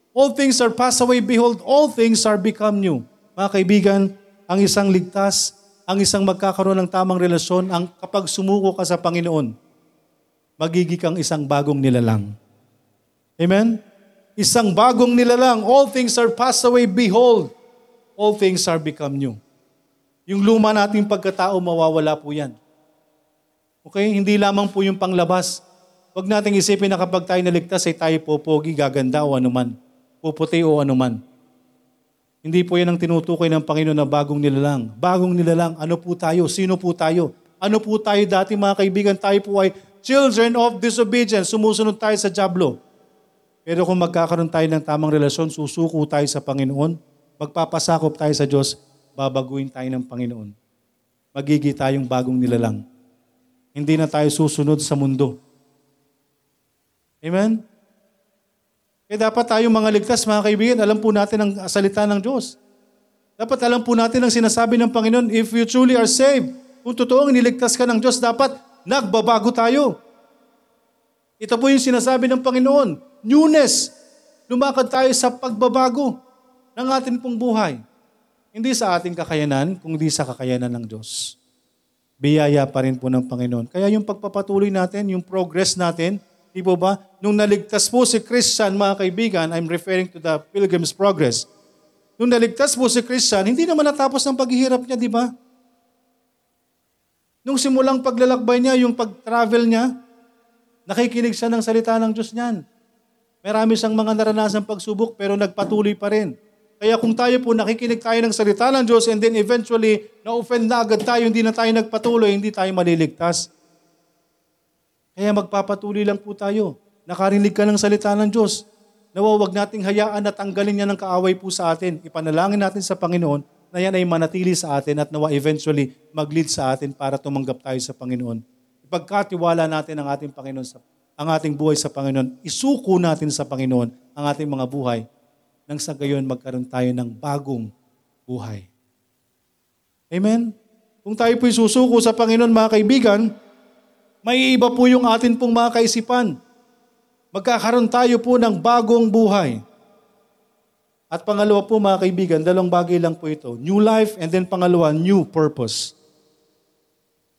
All things are passed away. Behold, all things are become new. Mga kaibigan, ang isang ligtas, ang isang magkakaroon ng tamang relasyon, ang kapag sumuko ka sa Panginoon, magiging kang isang bagong nilalang. Amen? Isang bagong nilalang. All things are passed away. Behold, all things are become new. Yung luma nating pagkatao, mawawala po yan. Okay? Hindi lamang po yung panglabas. Huwag nating isipin na kapag tayo naligtas ay tayo popogi, gaganda o anuman. Puputi o anuman. Hindi po yan ang tinutukoy ng Panginoon na bagong nilalang. Bagong nilalang, ano po tayo? Sino po tayo? Ano po tayo dati mga kaibigan? Tayo po ay children of disobedience. Sumusunod tayo sa Diablo. Pero kung magkakaroon tayo ng tamang relasyon, susuko tayo sa Panginoon, magpapasakop tayo sa Diyos, babaguhin tayo ng Panginoon. Magigi tayong bagong nilalang. Hindi na tayo susunod sa mundo. Amen? Kaya dapat tayong mga ligtas, mga kaibigan, alam po natin ang salita ng Diyos. Dapat alam po natin ang sinasabi ng Panginoon, if you truly are saved, kung totoong niligtas ka ng Diyos, dapat nagbabago tayo. Ito po yung sinasabi ng Panginoon, newness. Lumakad tayo sa pagbabago ng ating pong buhay. Hindi sa ating kakayanan, kundi sa kakayanan ng Diyos. Biyaya pa rin po ng Panginoon. Kaya yung pagpapatuloy natin, yung progress natin, di po ba? Nung naligtas po si Christian, mga kaibigan, I'm referring to the Pilgrim's Progress. Nung naligtas po si Christian, hindi naman natapos ng paghihirap niya, di ba? Nung simulang paglalakbay niya, yung pag-travel niya, nakikinig siya ng salita ng Diyos niyan. Marami siyang mga naranasang pagsubok pero nagpatuloy pa rin. Kaya kung tayo po nakikinig tayo ng salita ng Diyos and then eventually na-offend na agad tayo, hindi na tayo nagpatuloy, hindi tayo maliligtas. Kaya magpapatuloy lang po tayo. Nakarinig ka ng salita ng Diyos. Nawa, wag nating hayaan na tanggalin niya ng kaaway po sa atin. Ipanalangin natin sa Panginoon na yan ay manatili sa atin at nawa eventually mag-lead sa atin para tumanggap tayo sa Panginoon. Ipagkatiwala natin ang ating Panginoon sa ang ating buhay sa Panginoon. Isuko natin sa Panginoon ang ating mga buhay nang sa gayon magkaroon tayo ng bagong buhay. Amen? Kung tayo po'y susuko sa Panginoon, mga kaibigan, may iba po yung atin pong mga kaisipan. Magkakaroon tayo po ng bagong buhay. At pangalawa po mga kaibigan, dalawang bagay lang po ito. New life and then pangalawa, new purpose.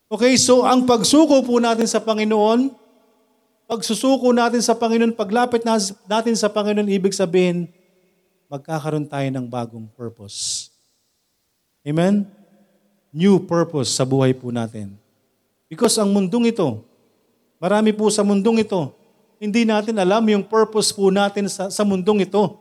Okay, so ang pagsuko po natin sa Panginoon, pagsusuko natin sa Panginoon, paglapit natin sa Panginoon, ibig sabihin, magkakaroon tayo ng bagong purpose. Amen? New purpose sa buhay po natin. Because ang mundong ito, marami po sa mundong ito, hindi natin alam yung purpose po natin sa, sa mundong ito.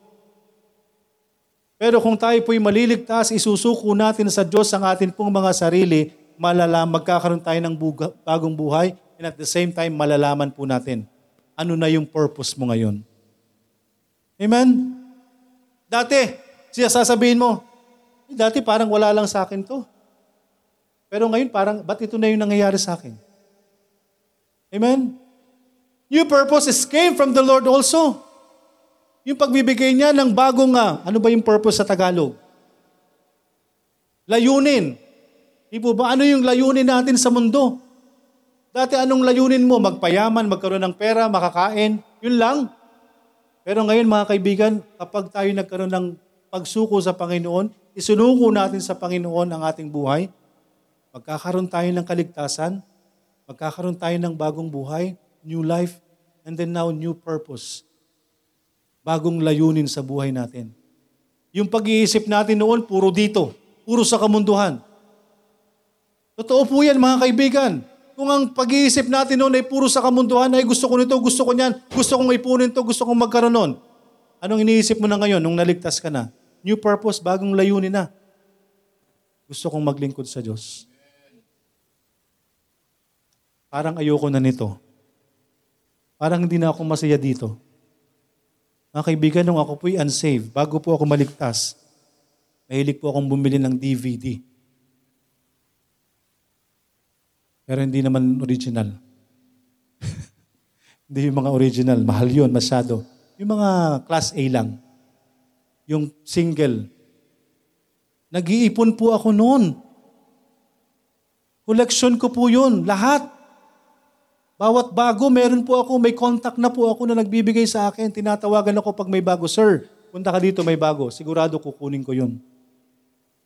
Pero kung tayo po'y maliligtas, isusuko natin sa Diyos ang atin pong mga sarili, malala, magkakaroon tayo ng buga, bagong buhay, and at the same time, malalaman po natin ano na yung purpose mo ngayon. Amen? Dati, siya sasabihin mo, "Eh, dati parang wala lang sa akin to. Pero ngayon parang, ba't ito na yung nangyayari sa akin? Amen? New purposes came from the Lord also. Yung pagbibigay niya ng bagong, nga, ano ba yung purpose sa Tagalog? Layunin. Di po ba? Ano yung layunin natin sa mundo? Dati anong layunin mo? Magpayaman, magkaroon ng pera, makakain. Yun lang. Pero ngayon mga kaibigan, kapag tayo nagkaroon ng pagsuko sa Panginoon, isunuko natin sa Panginoon ang ating buhay, magkakaroon tayo ng kaligtasan, magkakaroon tayo ng bagong buhay, new life, and then now new purpose. Bagong layunin sa buhay natin. Yung pag-iisip natin noon, puro dito, puro sa kamunduhan. Totoo po yan mga kaibigan. Kung ang pag-iisip natin noon ay puro sa kamunduhan, ay gusto ko nito, gusto ko niyan, gusto kong ipunin to, gusto kong magkaroon noon. Anong iniisip mo na ngayon nung naligtas ka na? New purpose, bagong layunin na. Gusto kong maglingkod sa Diyos. Parang ayoko na nito. Parang hindi na ako masaya dito. Mga kaibigan, nung ako po'y unsaved, bago po ako maligtas, mahilig po akong bumili ng DVD. Pero hindi naman original. hindi yung mga original. Mahal yun, masyado. Yung mga class A lang. Yung single. Nag-iipon po ako noon. Collection ko po yun, lahat. Bawat bago, meron po ako, may contact na po ako na nagbibigay sa akin. Tinatawagan ako pag may bago, Sir, punta ka dito, may bago. Sigurado kukunin ko yun.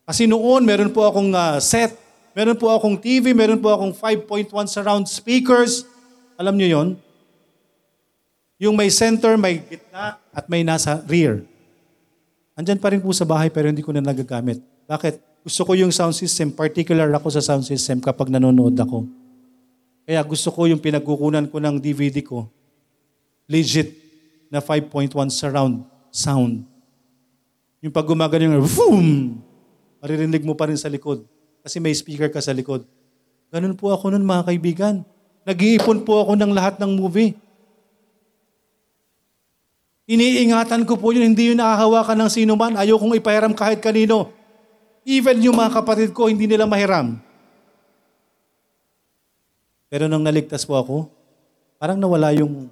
Kasi noon, meron po akong uh, set, meron po akong TV, meron po akong 5.1 surround speakers. Alam niyo yon? Yung may center, may gitna, at may nasa rear. Andyan pa rin po sa bahay pero hindi ko na nagagamit. Bakit? Gusto ko yung sound system, particular ako sa sound system kapag nanonood ako. Kaya gusto ko yung pinagkukunan ko ng DVD ko, legit na 5.1 surround sound. Yung pag gumagano yung boom, maririnig mo pa rin sa likod kasi may speaker ka sa likod. Ganun po ako nun mga kaibigan. Nag-iipon po ako ng lahat ng movie. Iniingatan ko po yun, hindi yun nakahawakan ng sino man. Ayaw kong ipahiram kahit kanino. Even yung mga kapatid ko, hindi nila mahiram. Pero nang naligtas po ako, parang nawala yung,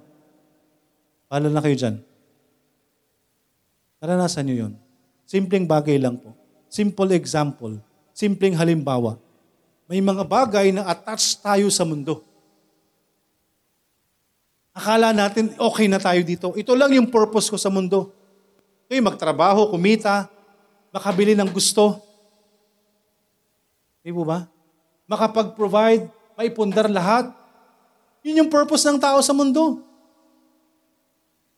pala na kayo dyan. Naranasan nyo yun. Simpleng bagay lang po. Simple example. Simpleng halimbawa. May mga bagay na attached tayo sa mundo. Akala natin okay na tayo dito. Ito lang yung purpose ko sa mundo. Okay, magtrabaho, kumita, makabili ng gusto. Di po ba? Makapag-provide, maipundar lahat. Yun yung purpose ng tao sa mundo.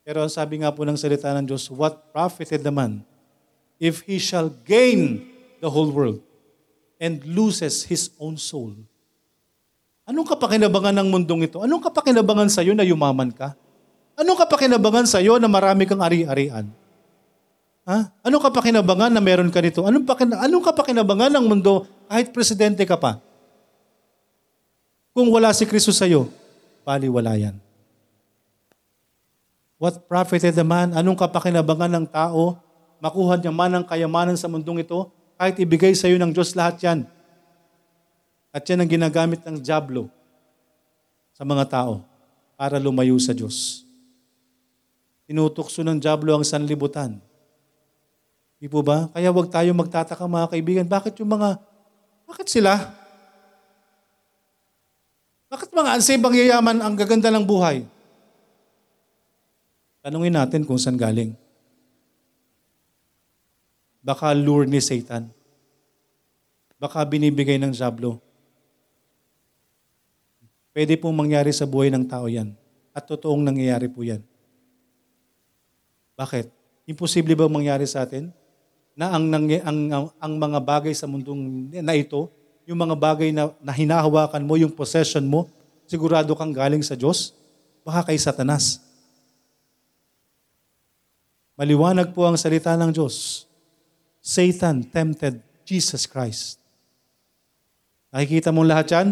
Pero ang sabi nga po ng salita ng Diyos, what profited the man if he shall gain the whole world and loses his own soul? Anong kapakinabangan ng mundong ito? Anong kapakinabangan sa iyo na yumaman ka? Anong kapakinabangan sa iyo na marami kang ari-arian? Ha? Anong kapakinabangan na meron ka nito? Anong, pakin- anong kapakinabangan ng mundo kahit presidente ka pa? Kung wala si Kristo sa iyo, baliwala yan. What profited the man? Anong kapakinabangan ng tao? Makuha niya man ang kayamanan sa mundong ito, kahit ibigay sa iyo ng Diyos lahat yan. At yan ang ginagamit ng Diablo sa mga tao para lumayo sa Diyos. Tinutukso ng Diablo ang sanlibutan. Di po ba? Kaya wag tayo magtataka mga kaibigan, bakit yung mga, bakit sila? Bakit mga unsaved ang yayaman ang gaganda ng buhay? Tanungin natin kung saan galing. Baka lure ni Satan. Baka binibigay ng Diablo. Pwede pong mangyari sa buhay ng tao yan. At totoong nangyayari po yan. Bakit? Imposible ba mangyari sa atin na ang, ang, ang, ang mga bagay sa mundong na ito yung mga bagay na, na hinahawakan mo, yung possession mo, sigurado kang galing sa Diyos, baka kay Satanas. Maliwanag po ang salita ng Diyos. Satan tempted Jesus Christ. Nakikita mo lahat yan?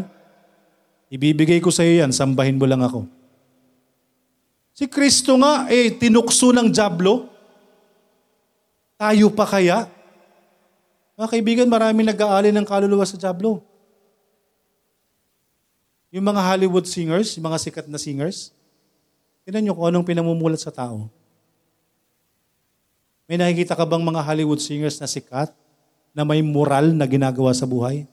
Ibibigay ko sa iyo yan, sambahin mo lang ako. Si Kristo nga, eh, tinukso ng Diablo. Tayo pa kaya? Mga kaibigan, marami nag-aali ng kaluluwa sa Diablo. Yung mga Hollywood singers, yung mga sikat na singers, tinan nyo kung anong pinamumulat sa tao. May nakikita ka bang mga Hollywood singers na sikat, na may moral na ginagawa sa buhay?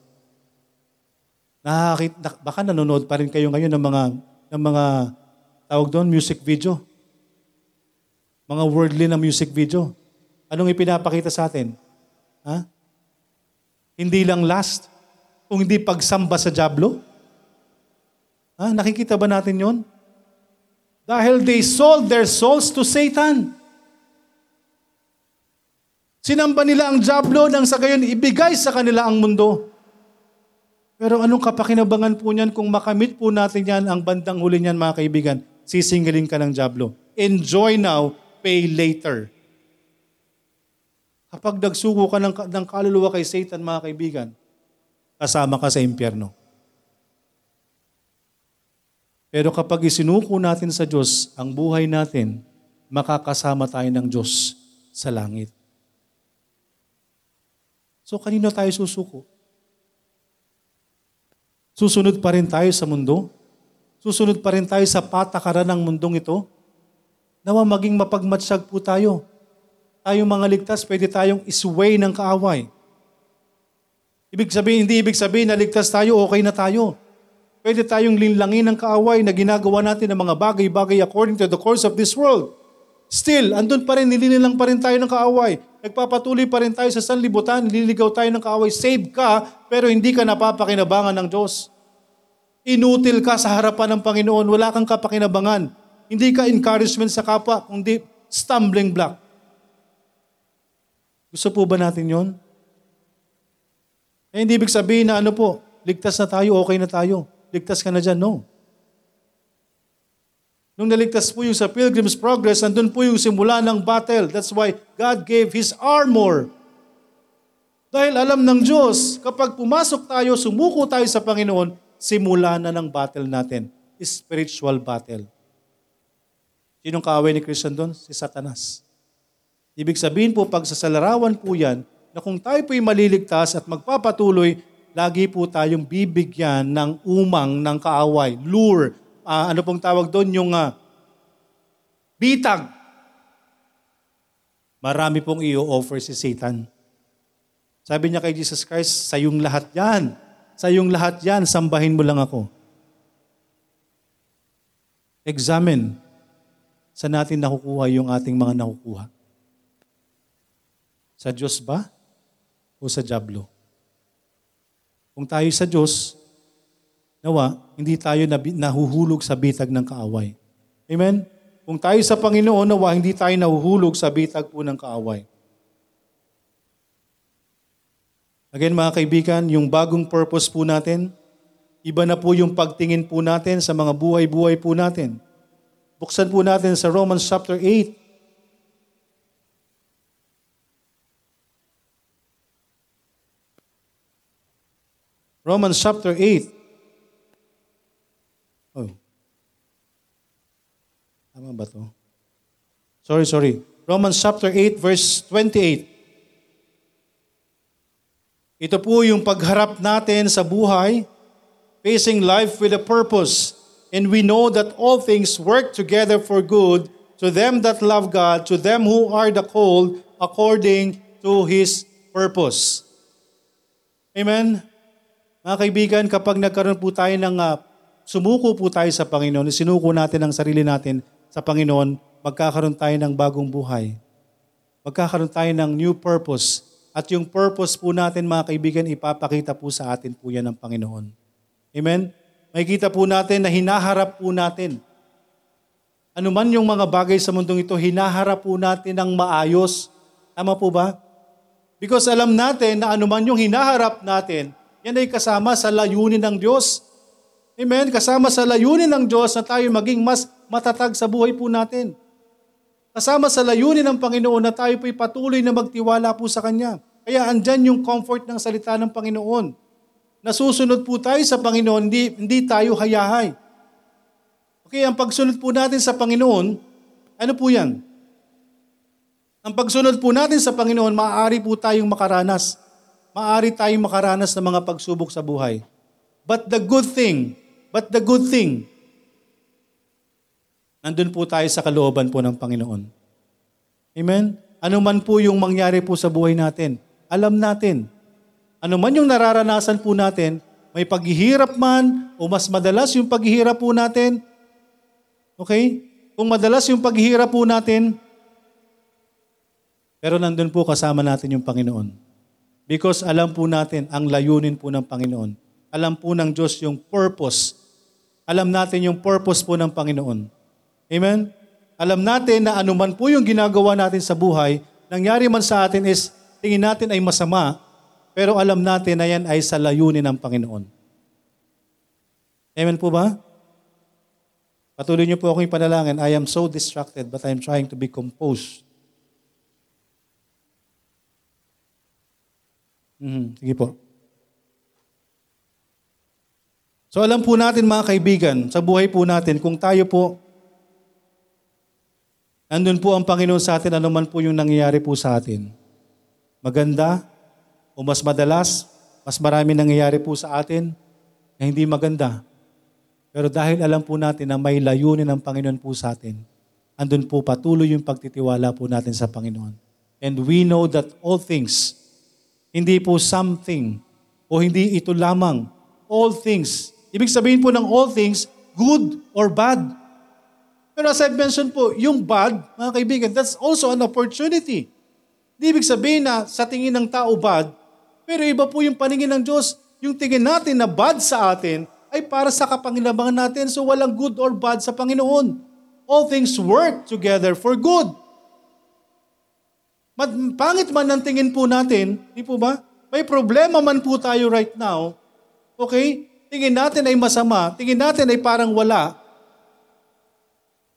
Nakakit, baka nanonood pa rin kayo ngayon ng mga, ng mga tawag doon, music video. Mga worldly na music video. Anong ipinapakita sa atin? Ha? Hindi lang last, kung hindi pagsamba sa Diablo. Ha? Nakikita ba natin yon? Dahil they sold their souls to Satan. Sinamba nila ang Diablo nang sa gayon ibigay sa kanila ang mundo. Pero anong kapakinabangan po niyan kung makamit po natin yan ang bandang huli niyan mga kaibigan? Sisingilin ka ng Diablo. Enjoy now, pay later. Kapag nagsuko ka ng, ng kaluluwa kay Satan, mga kaibigan, kasama ka sa impyerno. Pero kapag isinuko natin sa Diyos ang buhay natin, makakasama tayo ng Diyos sa langit. So kanino tayo susuko? Susunod pa rin tayo sa mundo? Susunod pa rin tayo sa patakaran ng mundong ito? Nawa maging mapagmatsyag po tayo tayong mga ligtas, pwede tayong isway ng kaaway. Ibig sabihin, hindi ibig sabihin na ligtas tayo, okay na tayo. Pwede tayong linlangin ng kaaway na ginagawa natin ng mga bagay-bagay according to the course of this world. Still, andun pa rin, nilinilang pa rin tayo ng kaaway. Nagpapatuloy pa rin tayo sa sanlibutan, nililigaw tayo ng kaaway. Save ka, pero hindi ka napapakinabangan ng Diyos. Inutil ka sa harapan ng Panginoon, wala kang kapakinabangan. Hindi ka encouragement sa kapwa, kundi stumbling block. Gusto po ba natin yon? Eh, hindi ibig sabihin na ano po, ligtas na tayo, okay na tayo. Ligtas ka na dyan, no. Nung naligtas po yung sa Pilgrim's Progress, andun po yung simula ng battle. That's why God gave His armor. Dahil alam ng Diyos, kapag pumasok tayo, sumuko tayo sa Panginoon, simula na ng battle natin. Spiritual battle. Sinong kaaway ni Christian doon? Si Satanas. Ibig sabihin po, pag sa salarawan po yan, na kung tayo po'y maliligtas at magpapatuloy, lagi po tayong bibigyan ng umang ng kaaway, lure. Ah, ano pong tawag doon? Yung ah, bitag. Marami pong i-offer si Satan. Sabi niya kay Jesus Christ, sa yung lahat yan. Sa yung lahat yan, sambahin mo lang ako. Examine. Sa natin nakukuha yung ating mga nakukuha? Sa Diyos ba? O sa Diablo? Kung tayo sa Diyos, nawa, hindi tayo nahuhulog sa bitag ng kaaway. Amen? Kung tayo sa Panginoon, nawa, hindi tayo nahuhulog sa bitag po ng kaaway. Again mga kaibigan, yung bagong purpose po natin, iba na po yung pagtingin po natin sa mga buhay-buhay po natin. Buksan po natin sa Romans chapter 8. Romans chapter 8. Tama ba to? Sorry, sorry. Romans chapter 8 verse 28. Ito po yung pagharap natin sa buhay, facing life with a purpose. And we know that all things work together for good to them that love God, to them who are the called according to His purpose. Amen? Mga kaibigan, kapag nagkaroon po tayo ng uh, sumuko po tayo sa Panginoon, sinuko natin ang sarili natin sa Panginoon, magkakaroon tayo ng bagong buhay. Magkakaroon tayo ng new purpose. At yung purpose po natin, mga kaibigan, ipapakita po sa atin po yan ng Panginoon. Amen? Makikita po natin na hinaharap po natin. Ano man yung mga bagay sa mundong ito, hinaharap po natin ng maayos. Tama po ba? Because alam natin na ano man yung hinaharap natin, yan ay kasama sa layunin ng Diyos. Amen? Kasama sa layunin ng Diyos na tayo maging mas matatag sa buhay po natin. Kasama sa layunin ng Panginoon na tayo po'y patuloy na magtiwala po sa Kanya. Kaya andyan yung comfort ng salita ng Panginoon. Nasusunod po tayo sa Panginoon, hindi, hindi tayo hayahay. Okay, ang pagsunod po natin sa Panginoon, ano po yan? Ang pagsunod po natin sa Panginoon, maaari po tayong makaranas. Maaari tayong makaranas ng mga pagsubok sa buhay. But the good thing, but the good thing, nandun po tayo sa kalooban po ng Panginoon. Amen? Ano man po yung mangyari po sa buhay natin, alam natin. Ano man yung nararanasan po natin, may paghihirap man o mas madalas yung paghihirap po natin, okay? Kung madalas yung paghihirap po natin, pero nandun po kasama natin yung Panginoon. Because alam po natin ang layunin po ng Panginoon. Alam po ng Diyos yung purpose. Alam natin yung purpose po ng Panginoon. Amen? Alam natin na anuman po yung ginagawa natin sa buhay, nangyari man sa atin is tingin natin ay masama, pero alam natin na yan ay sa layunin ng Panginoon. Amen po ba? Patuloy niyo po akong ipanalangin. I am so distracted but I am trying to be composed. Mhm, sige po. So alam po natin mga kaibigan, sa buhay po natin, kung tayo po, nandun po ang Panginoon sa atin, anuman po yung nangyayari po sa atin. Maganda, o mas madalas, mas marami nangyayari po sa atin na hindi maganda. Pero dahil alam po natin na may layunin ng Panginoon po sa atin, andun po patuloy yung pagtitiwala po natin sa Panginoon. And we know that all things, hindi po something o hindi ito lamang. All things. Ibig sabihin po ng all things, good or bad. Pero as I've mentioned po, yung bad, mga kaibigan, that's also an opportunity. Di ibig sabihin na sa tingin ng tao bad, pero iba po yung paningin ng Diyos. Yung tingin natin na bad sa atin ay para sa kapanginabangan natin. So walang good or bad sa Panginoon. All things work together for good. Mad- Pangit man ang tingin po natin, di po ba? May problema man po tayo right now, okay? Tingin natin ay masama, tingin natin ay parang wala.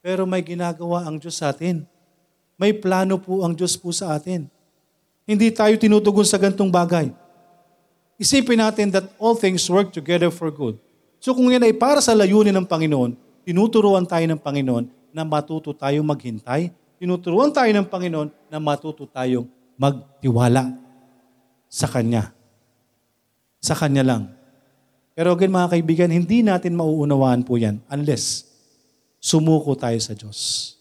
Pero may ginagawa ang Diyos sa atin. May plano po ang Diyos po sa atin. Hindi tayo tinutugon sa gantong bagay. Isipin natin that all things work together for good. So kung yan ay para sa layunin ng Panginoon, tinuturuan tayo ng Panginoon na matuto tayong maghintay. Tinuturuan tayo ng Panginoon na matuto tayong magtiwala sa Kanya. Sa Kanya lang. Pero again mga kaibigan, hindi natin mauunawaan po yan unless sumuko tayo sa Diyos.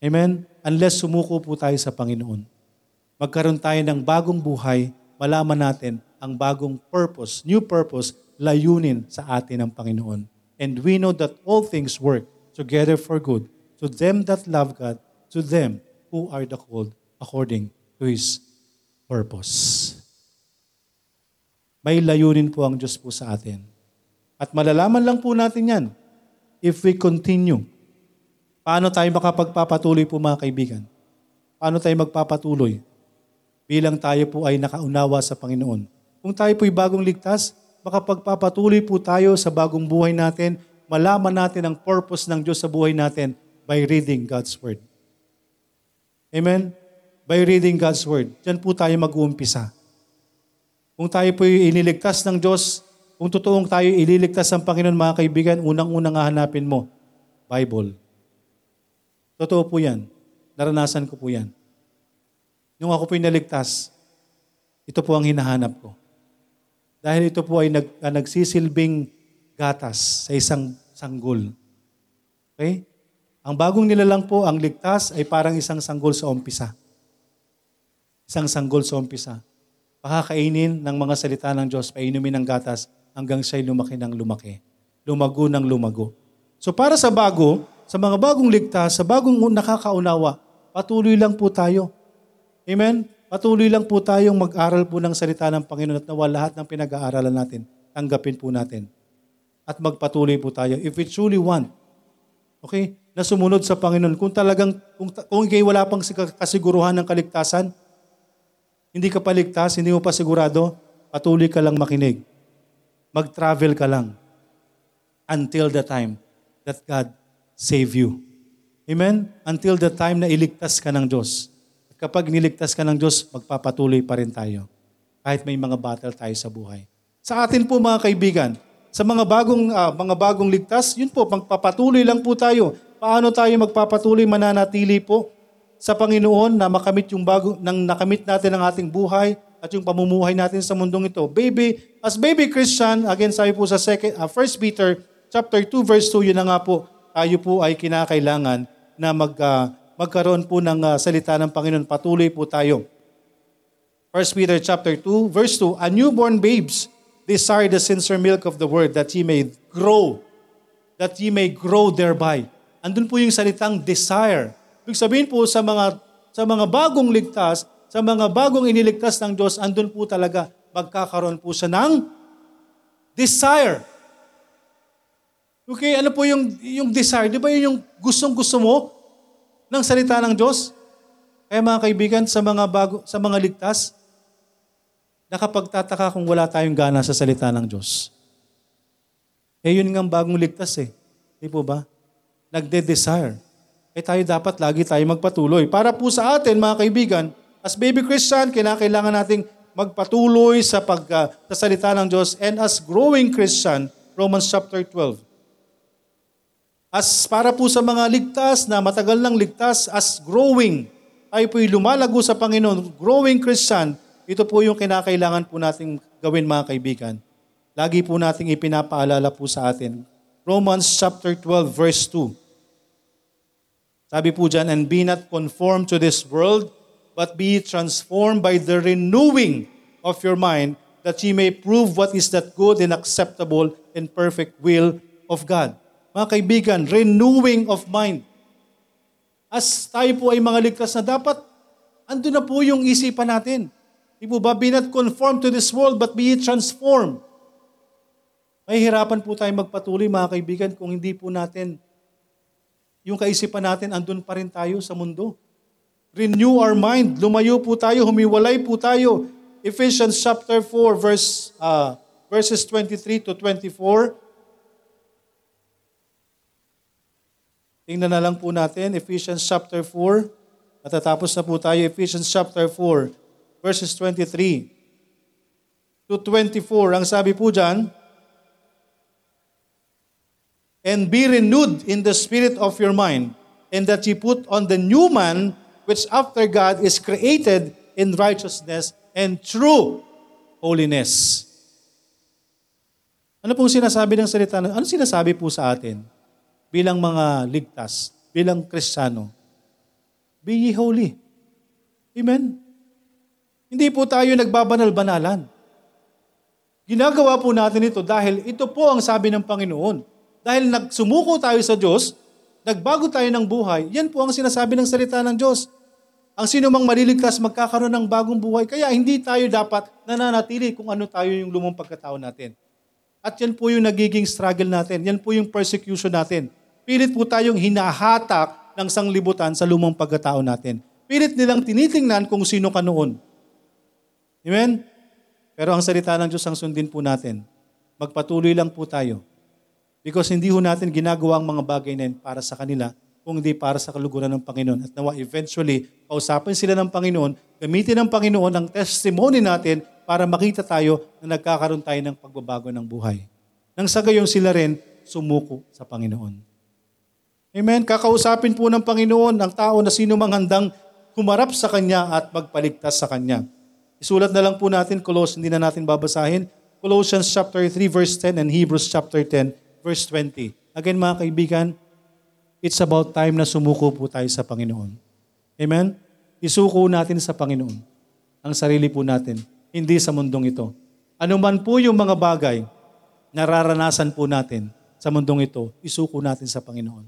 Amen? Unless sumuko po tayo sa Panginoon. Magkaroon tayo ng bagong buhay, malaman natin ang bagong purpose, new purpose, layunin sa atin ng Panginoon. And we know that all things work together for good to them that love God, to them who are the called according to His purpose. May layunin po ang Diyos po sa atin. At malalaman lang po natin yan if we continue. Paano tayo makapagpapatuloy po mga kaibigan? Paano tayo magpapatuloy? Bilang tayo po ay nakaunawa sa Panginoon. Kung tayo po'y bagong ligtas, makapagpapatuloy po tayo sa bagong buhay natin, malaman natin ang purpose ng Diyos sa buhay natin by reading God's Word. Amen? By reading God's Word. Diyan po tayo mag-uumpisa. Kung tayo po iniligtas ng Diyos, kung totoong tayo ililigtas ng Panginoon, mga kaibigan, unang-unang hanapin mo, Bible. Totoo po yan. Naranasan ko po yan. Nung ako po naligtas, ito po ang hinahanap ko. Dahil ito po ay nag, uh, nagsisilbing gatas sa isang sanggol. Okay? Ang bagong nilalang po, ang ligtas ay parang isang sanggol sa umpisa. Isang sanggol sa umpisa. Pakakainin ng mga salita ng Diyos, painumin ng gatas hanggang siya'y lumaki ng lumaki. Lumago ng lumago. So para sa bago, sa mga bagong ligtas, sa bagong nakakaunawa, patuloy lang po tayo. Amen? Patuloy lang po tayong mag-aral po ng salita ng Panginoon at nawa lahat ng pinag-aaralan natin, tanggapin po natin. At magpatuloy po tayo. If we truly want, okay, na sumunod sa Panginoon, kung talagang, kung, kung ikay wala pang kasiguruhan ng kaligtasan, hindi ka paligtas, hindi mo pa sigurado, patuloy ka lang makinig. Mag-travel ka lang until the time that God save you. Amen? Until the time na iligtas ka ng Diyos. At kapag niligtas ka ng Diyos, magpapatuloy pa rin tayo. Kahit may mga battle tayo sa buhay. Sa atin po mga kaibigan, sa mga bagong uh, mga bagong ligtas, yun po, magpapatuloy lang po tayo. Paano tayo magpapatuloy mananatili po sa Panginoon na makamit yung bago nang nakamit natin ang ating buhay at yung pamumuhay natin sa mundong ito. Baby, as baby Christian, again sabi po sa second, uh, 1 Peter chapter 2 verse 2, yun na nga po, tayo po ay kinakailangan na mag, uh, magkaroon po ng uh, salita ng Panginoon. Patuloy po tayo. 1 Peter chapter 2 verse 2, A newborn babes desire the sincere milk of the word that ye may grow, that ye may grow thereby. Andun po yung salitang desire Ibig sabihin po sa mga sa mga bagong ligtas, sa mga bagong iniligtas ng Diyos, andun po talaga magkakaroon po siya ng desire. Okay, ano po yung, yung desire? Di ba yun yung gustong-gusto mo ng salita ng Diyos? Kaya mga kaibigan, sa mga, bago, sa mga ligtas, nakapagtataka kung wala tayong gana sa salita ng Diyos. Eh yun nga bagong ligtas eh. Di po ba? Nagde-desire eh tayo dapat lagi tayo magpatuloy. Para po sa atin, mga kaibigan, as baby Christian, kinakailangan nating magpatuloy sa, pag, uh, sa salita ng Diyos. And as growing Christian, Romans chapter 12. As para po sa mga ligtas na matagal nang ligtas, as growing, tayo po'y lumalago sa Panginoon, growing Christian, ito po yung kinakailangan po nating gawin mga kaibigan. Lagi po nating ipinapaalala po sa atin. Romans chapter 12 verse 2. Sabi po dyan, and be not conformed to this world, but be transformed by the renewing of your mind, that ye may prove what is that good and acceptable and perfect will of God. Mga kaibigan, renewing of mind. As tayo po ay mga ligtas na dapat, ando na po yung isipan natin. Di po ba, be not conformed to this world, but be transformed. Mahihirapan po tayo magpatuloy, mga kaibigan, kung hindi po natin, yung kaisipan natin, andun pa rin tayo sa mundo. Renew our mind. Lumayo po tayo, humiwalay po tayo. Ephesians chapter 4, verse, uh, verses 23 to 24. Tingnan na lang po natin, Ephesians chapter 4. Matatapos na po tayo, Ephesians chapter 4, verses 23 to 24. Ang sabi po dyan, And be renewed in the spirit of your mind, and that ye put on the new man, which after God is created in righteousness and true holiness. Ano pong sinasabi ng salita? Ano sinasabi po sa atin bilang mga ligtas, bilang kristyano? Be ye holy. Amen? Hindi po tayo nagbabanal-banalan. Ginagawa po natin ito dahil ito po ang sabi ng Panginoon. Dahil nagsumuko tayo sa Diyos, nagbago tayo ng buhay, yan po ang sinasabi ng salita ng Diyos. Ang sino mang maliligtas magkakaroon ng bagong buhay. Kaya hindi tayo dapat nananatili kung ano tayo yung lumang pagkatao natin. At yan po yung nagiging struggle natin. Yan po yung persecution natin. Pilit po tayong hinahatak ng sanglibutan sa lumang pagkatao natin. Pilit nilang tinitingnan kung sino ka noon. Amen? Pero ang salita ng Diyos ang sundin po natin. Magpatuloy lang po tayo Because hindi ho natin ginagawa ang mga bagay na yun para sa kanila, kung hindi para sa kaluguran ng Panginoon. At nawa eventually, kausapin sila ng Panginoon, gamitin ng Panginoon ang testimony natin para makita tayo na nagkakaroon tayo ng pagbabago ng buhay. Nang sa gayon sila rin sumuko sa Panginoon. Amen? Kakausapin po ng Panginoon ang tao na sino mang handang humarap sa Kanya at magpaligtas sa Kanya. Isulat na lang po natin, Colossians, hindi na natin babasahin, Colossians chapter 3 verse 10 and Hebrews chapter 10 verse 20. Again mga kaibigan, it's about time na sumuko po tayo sa Panginoon. Amen? Isuko natin sa Panginoon ang sarili po natin, hindi sa mundong ito. Ano man po yung mga bagay nararanasan po natin sa mundong ito, isuko natin sa Panginoon.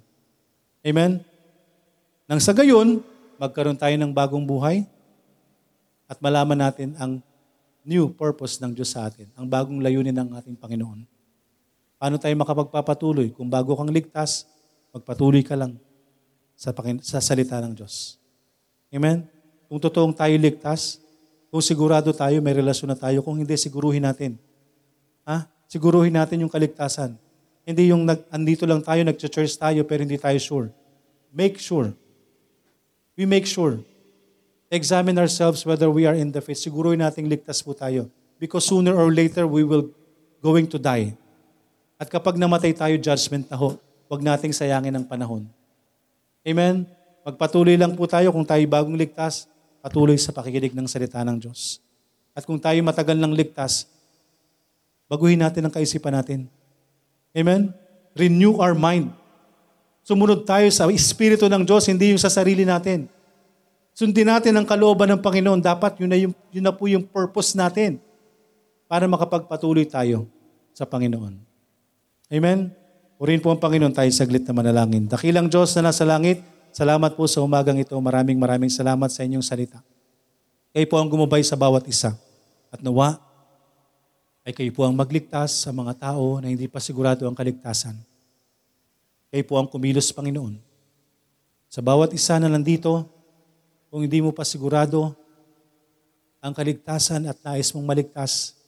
Amen? Nang sa gayon, magkaroon tayo ng bagong buhay at malaman natin ang new purpose ng Diyos sa atin, ang bagong layunin ng ating Panginoon. Paano tayo makapagpapatuloy? Kung bago kang ligtas, magpatuloy ka lang sa, sa salita ng Diyos. Amen? Kung totoong tayo ligtas, kung sigurado tayo, may relasyon na tayo. Kung hindi, siguruhin natin. Ha? Siguruhin natin yung kaligtasan. Hindi yung nag, andito lang tayo, nag-church tayo, pero hindi tayo sure. Make sure. We make sure. Examine ourselves whether we are in the faith. Siguruhin natin ligtas po tayo. Because sooner or later, we will going to die. At kapag namatay tayo, judgment na ho. Huwag nating sayangin ang panahon. Amen? Magpatuloy lang po tayo kung tayo bagong ligtas, patuloy sa pakikinig ng salita ng Diyos. At kung tayo matagal ng ligtas, baguhin natin ang kaisipan natin. Amen? Renew our mind. Sumunod tayo sa Espiritu ng Diyos, hindi yung sa sarili natin. Sundin natin ang kalooban ng Panginoon. Dapat yun na, yung, yun na po yung purpose natin para makapagpatuloy tayo sa Panginoon. Amen? Purihin po ang Panginoon tayo saglit na manalangin. Dakilang Diyos na nasa langit, salamat po sa umagang ito. Maraming maraming salamat sa inyong salita. Kayo po ang gumabay sa bawat isa. At nawa, ay kayo po ang magligtas sa mga tao na hindi pa sigurado ang kaligtasan. Kayo po ang kumilos, Panginoon. Sa bawat isa na nandito, kung hindi mo pa sigurado ang kaligtasan at nais mong maligtas,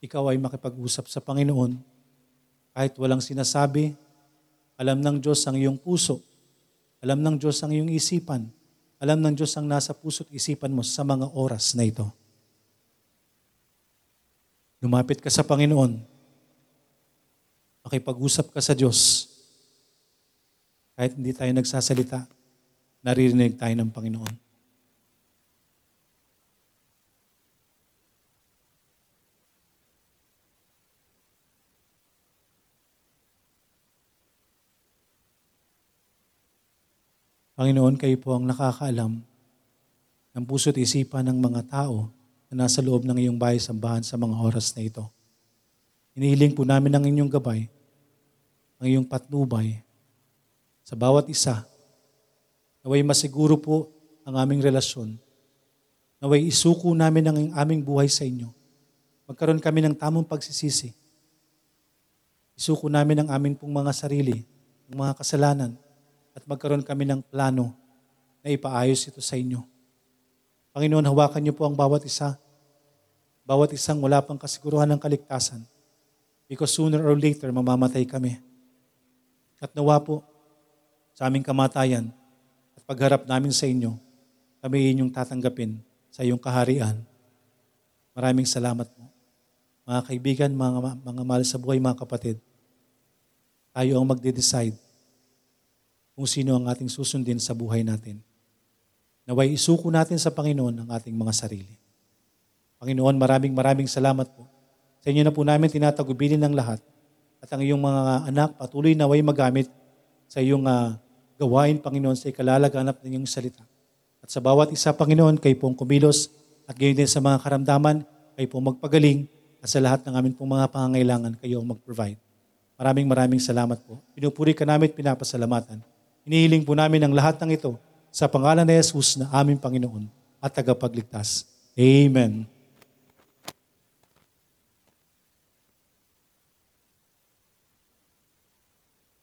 ikaw ay makipag-usap sa Panginoon kahit walang sinasabi, alam ng Diyos ang iyong puso. Alam ng Diyos ang iyong isipan. Alam ng Diyos ang nasa puso't isipan mo sa mga oras na ito. Lumapit ka sa Panginoon. Makipag-usap ka sa Diyos. Kahit hindi tayo nagsasalita, naririnig tayo ng Panginoon. Panginoon, kayo po ang nakakaalam ng puso't isipan ng mga tao na nasa loob ng iyong bahay sambahan sa mga oras na ito. Inihiling po namin ang inyong gabay, ang iyong patnubay sa bawat isa. Naway masiguro po ang aming relasyon. Naway isuko namin ang aming buhay sa inyo. Magkaroon kami ng tamang pagsisisi. Isuko namin ang amin pong mga sarili, ang mga kasalanan, at magkaroon kami ng plano na ipaayos ito sa inyo. Panginoon, hawakan niyo po ang bawat isa. Bawat isang wala pang kasiguruhan ng kaligtasan. Because sooner or later, mamamatay kami. At nawa po, sa aming kamatayan at pagharap namin sa inyo, kami inyong tatanggapin sa iyong kaharian. Maraming salamat po. Mga kaibigan, mga, mga mahal sa buhay, mga kapatid, tayo ang magde-decide kung sino ang ating susundin sa buhay natin. Naway isuko natin sa Panginoon ang ating mga sarili. Panginoon, maraming maraming salamat po. Sa inyo na po namin tinatagubilin ng lahat at ang iyong mga anak patuloy naway magamit sa iyong ah, gawain, Panginoon, sa ikalalaganap ng iyong salita. At sa bawat isa, Panginoon, kayo pong kumilos at gayon din sa mga karamdaman, kayo pong magpagaling at sa lahat ng amin pong mga pangangailangan, kayo ang mag-provide. Maraming maraming salamat po. Pinupuri ka namin at pinapasalamatan. Inihiling po namin ang lahat ng ito sa pangalan ni Jesus na aming Panginoon at tagapagligtas. Amen.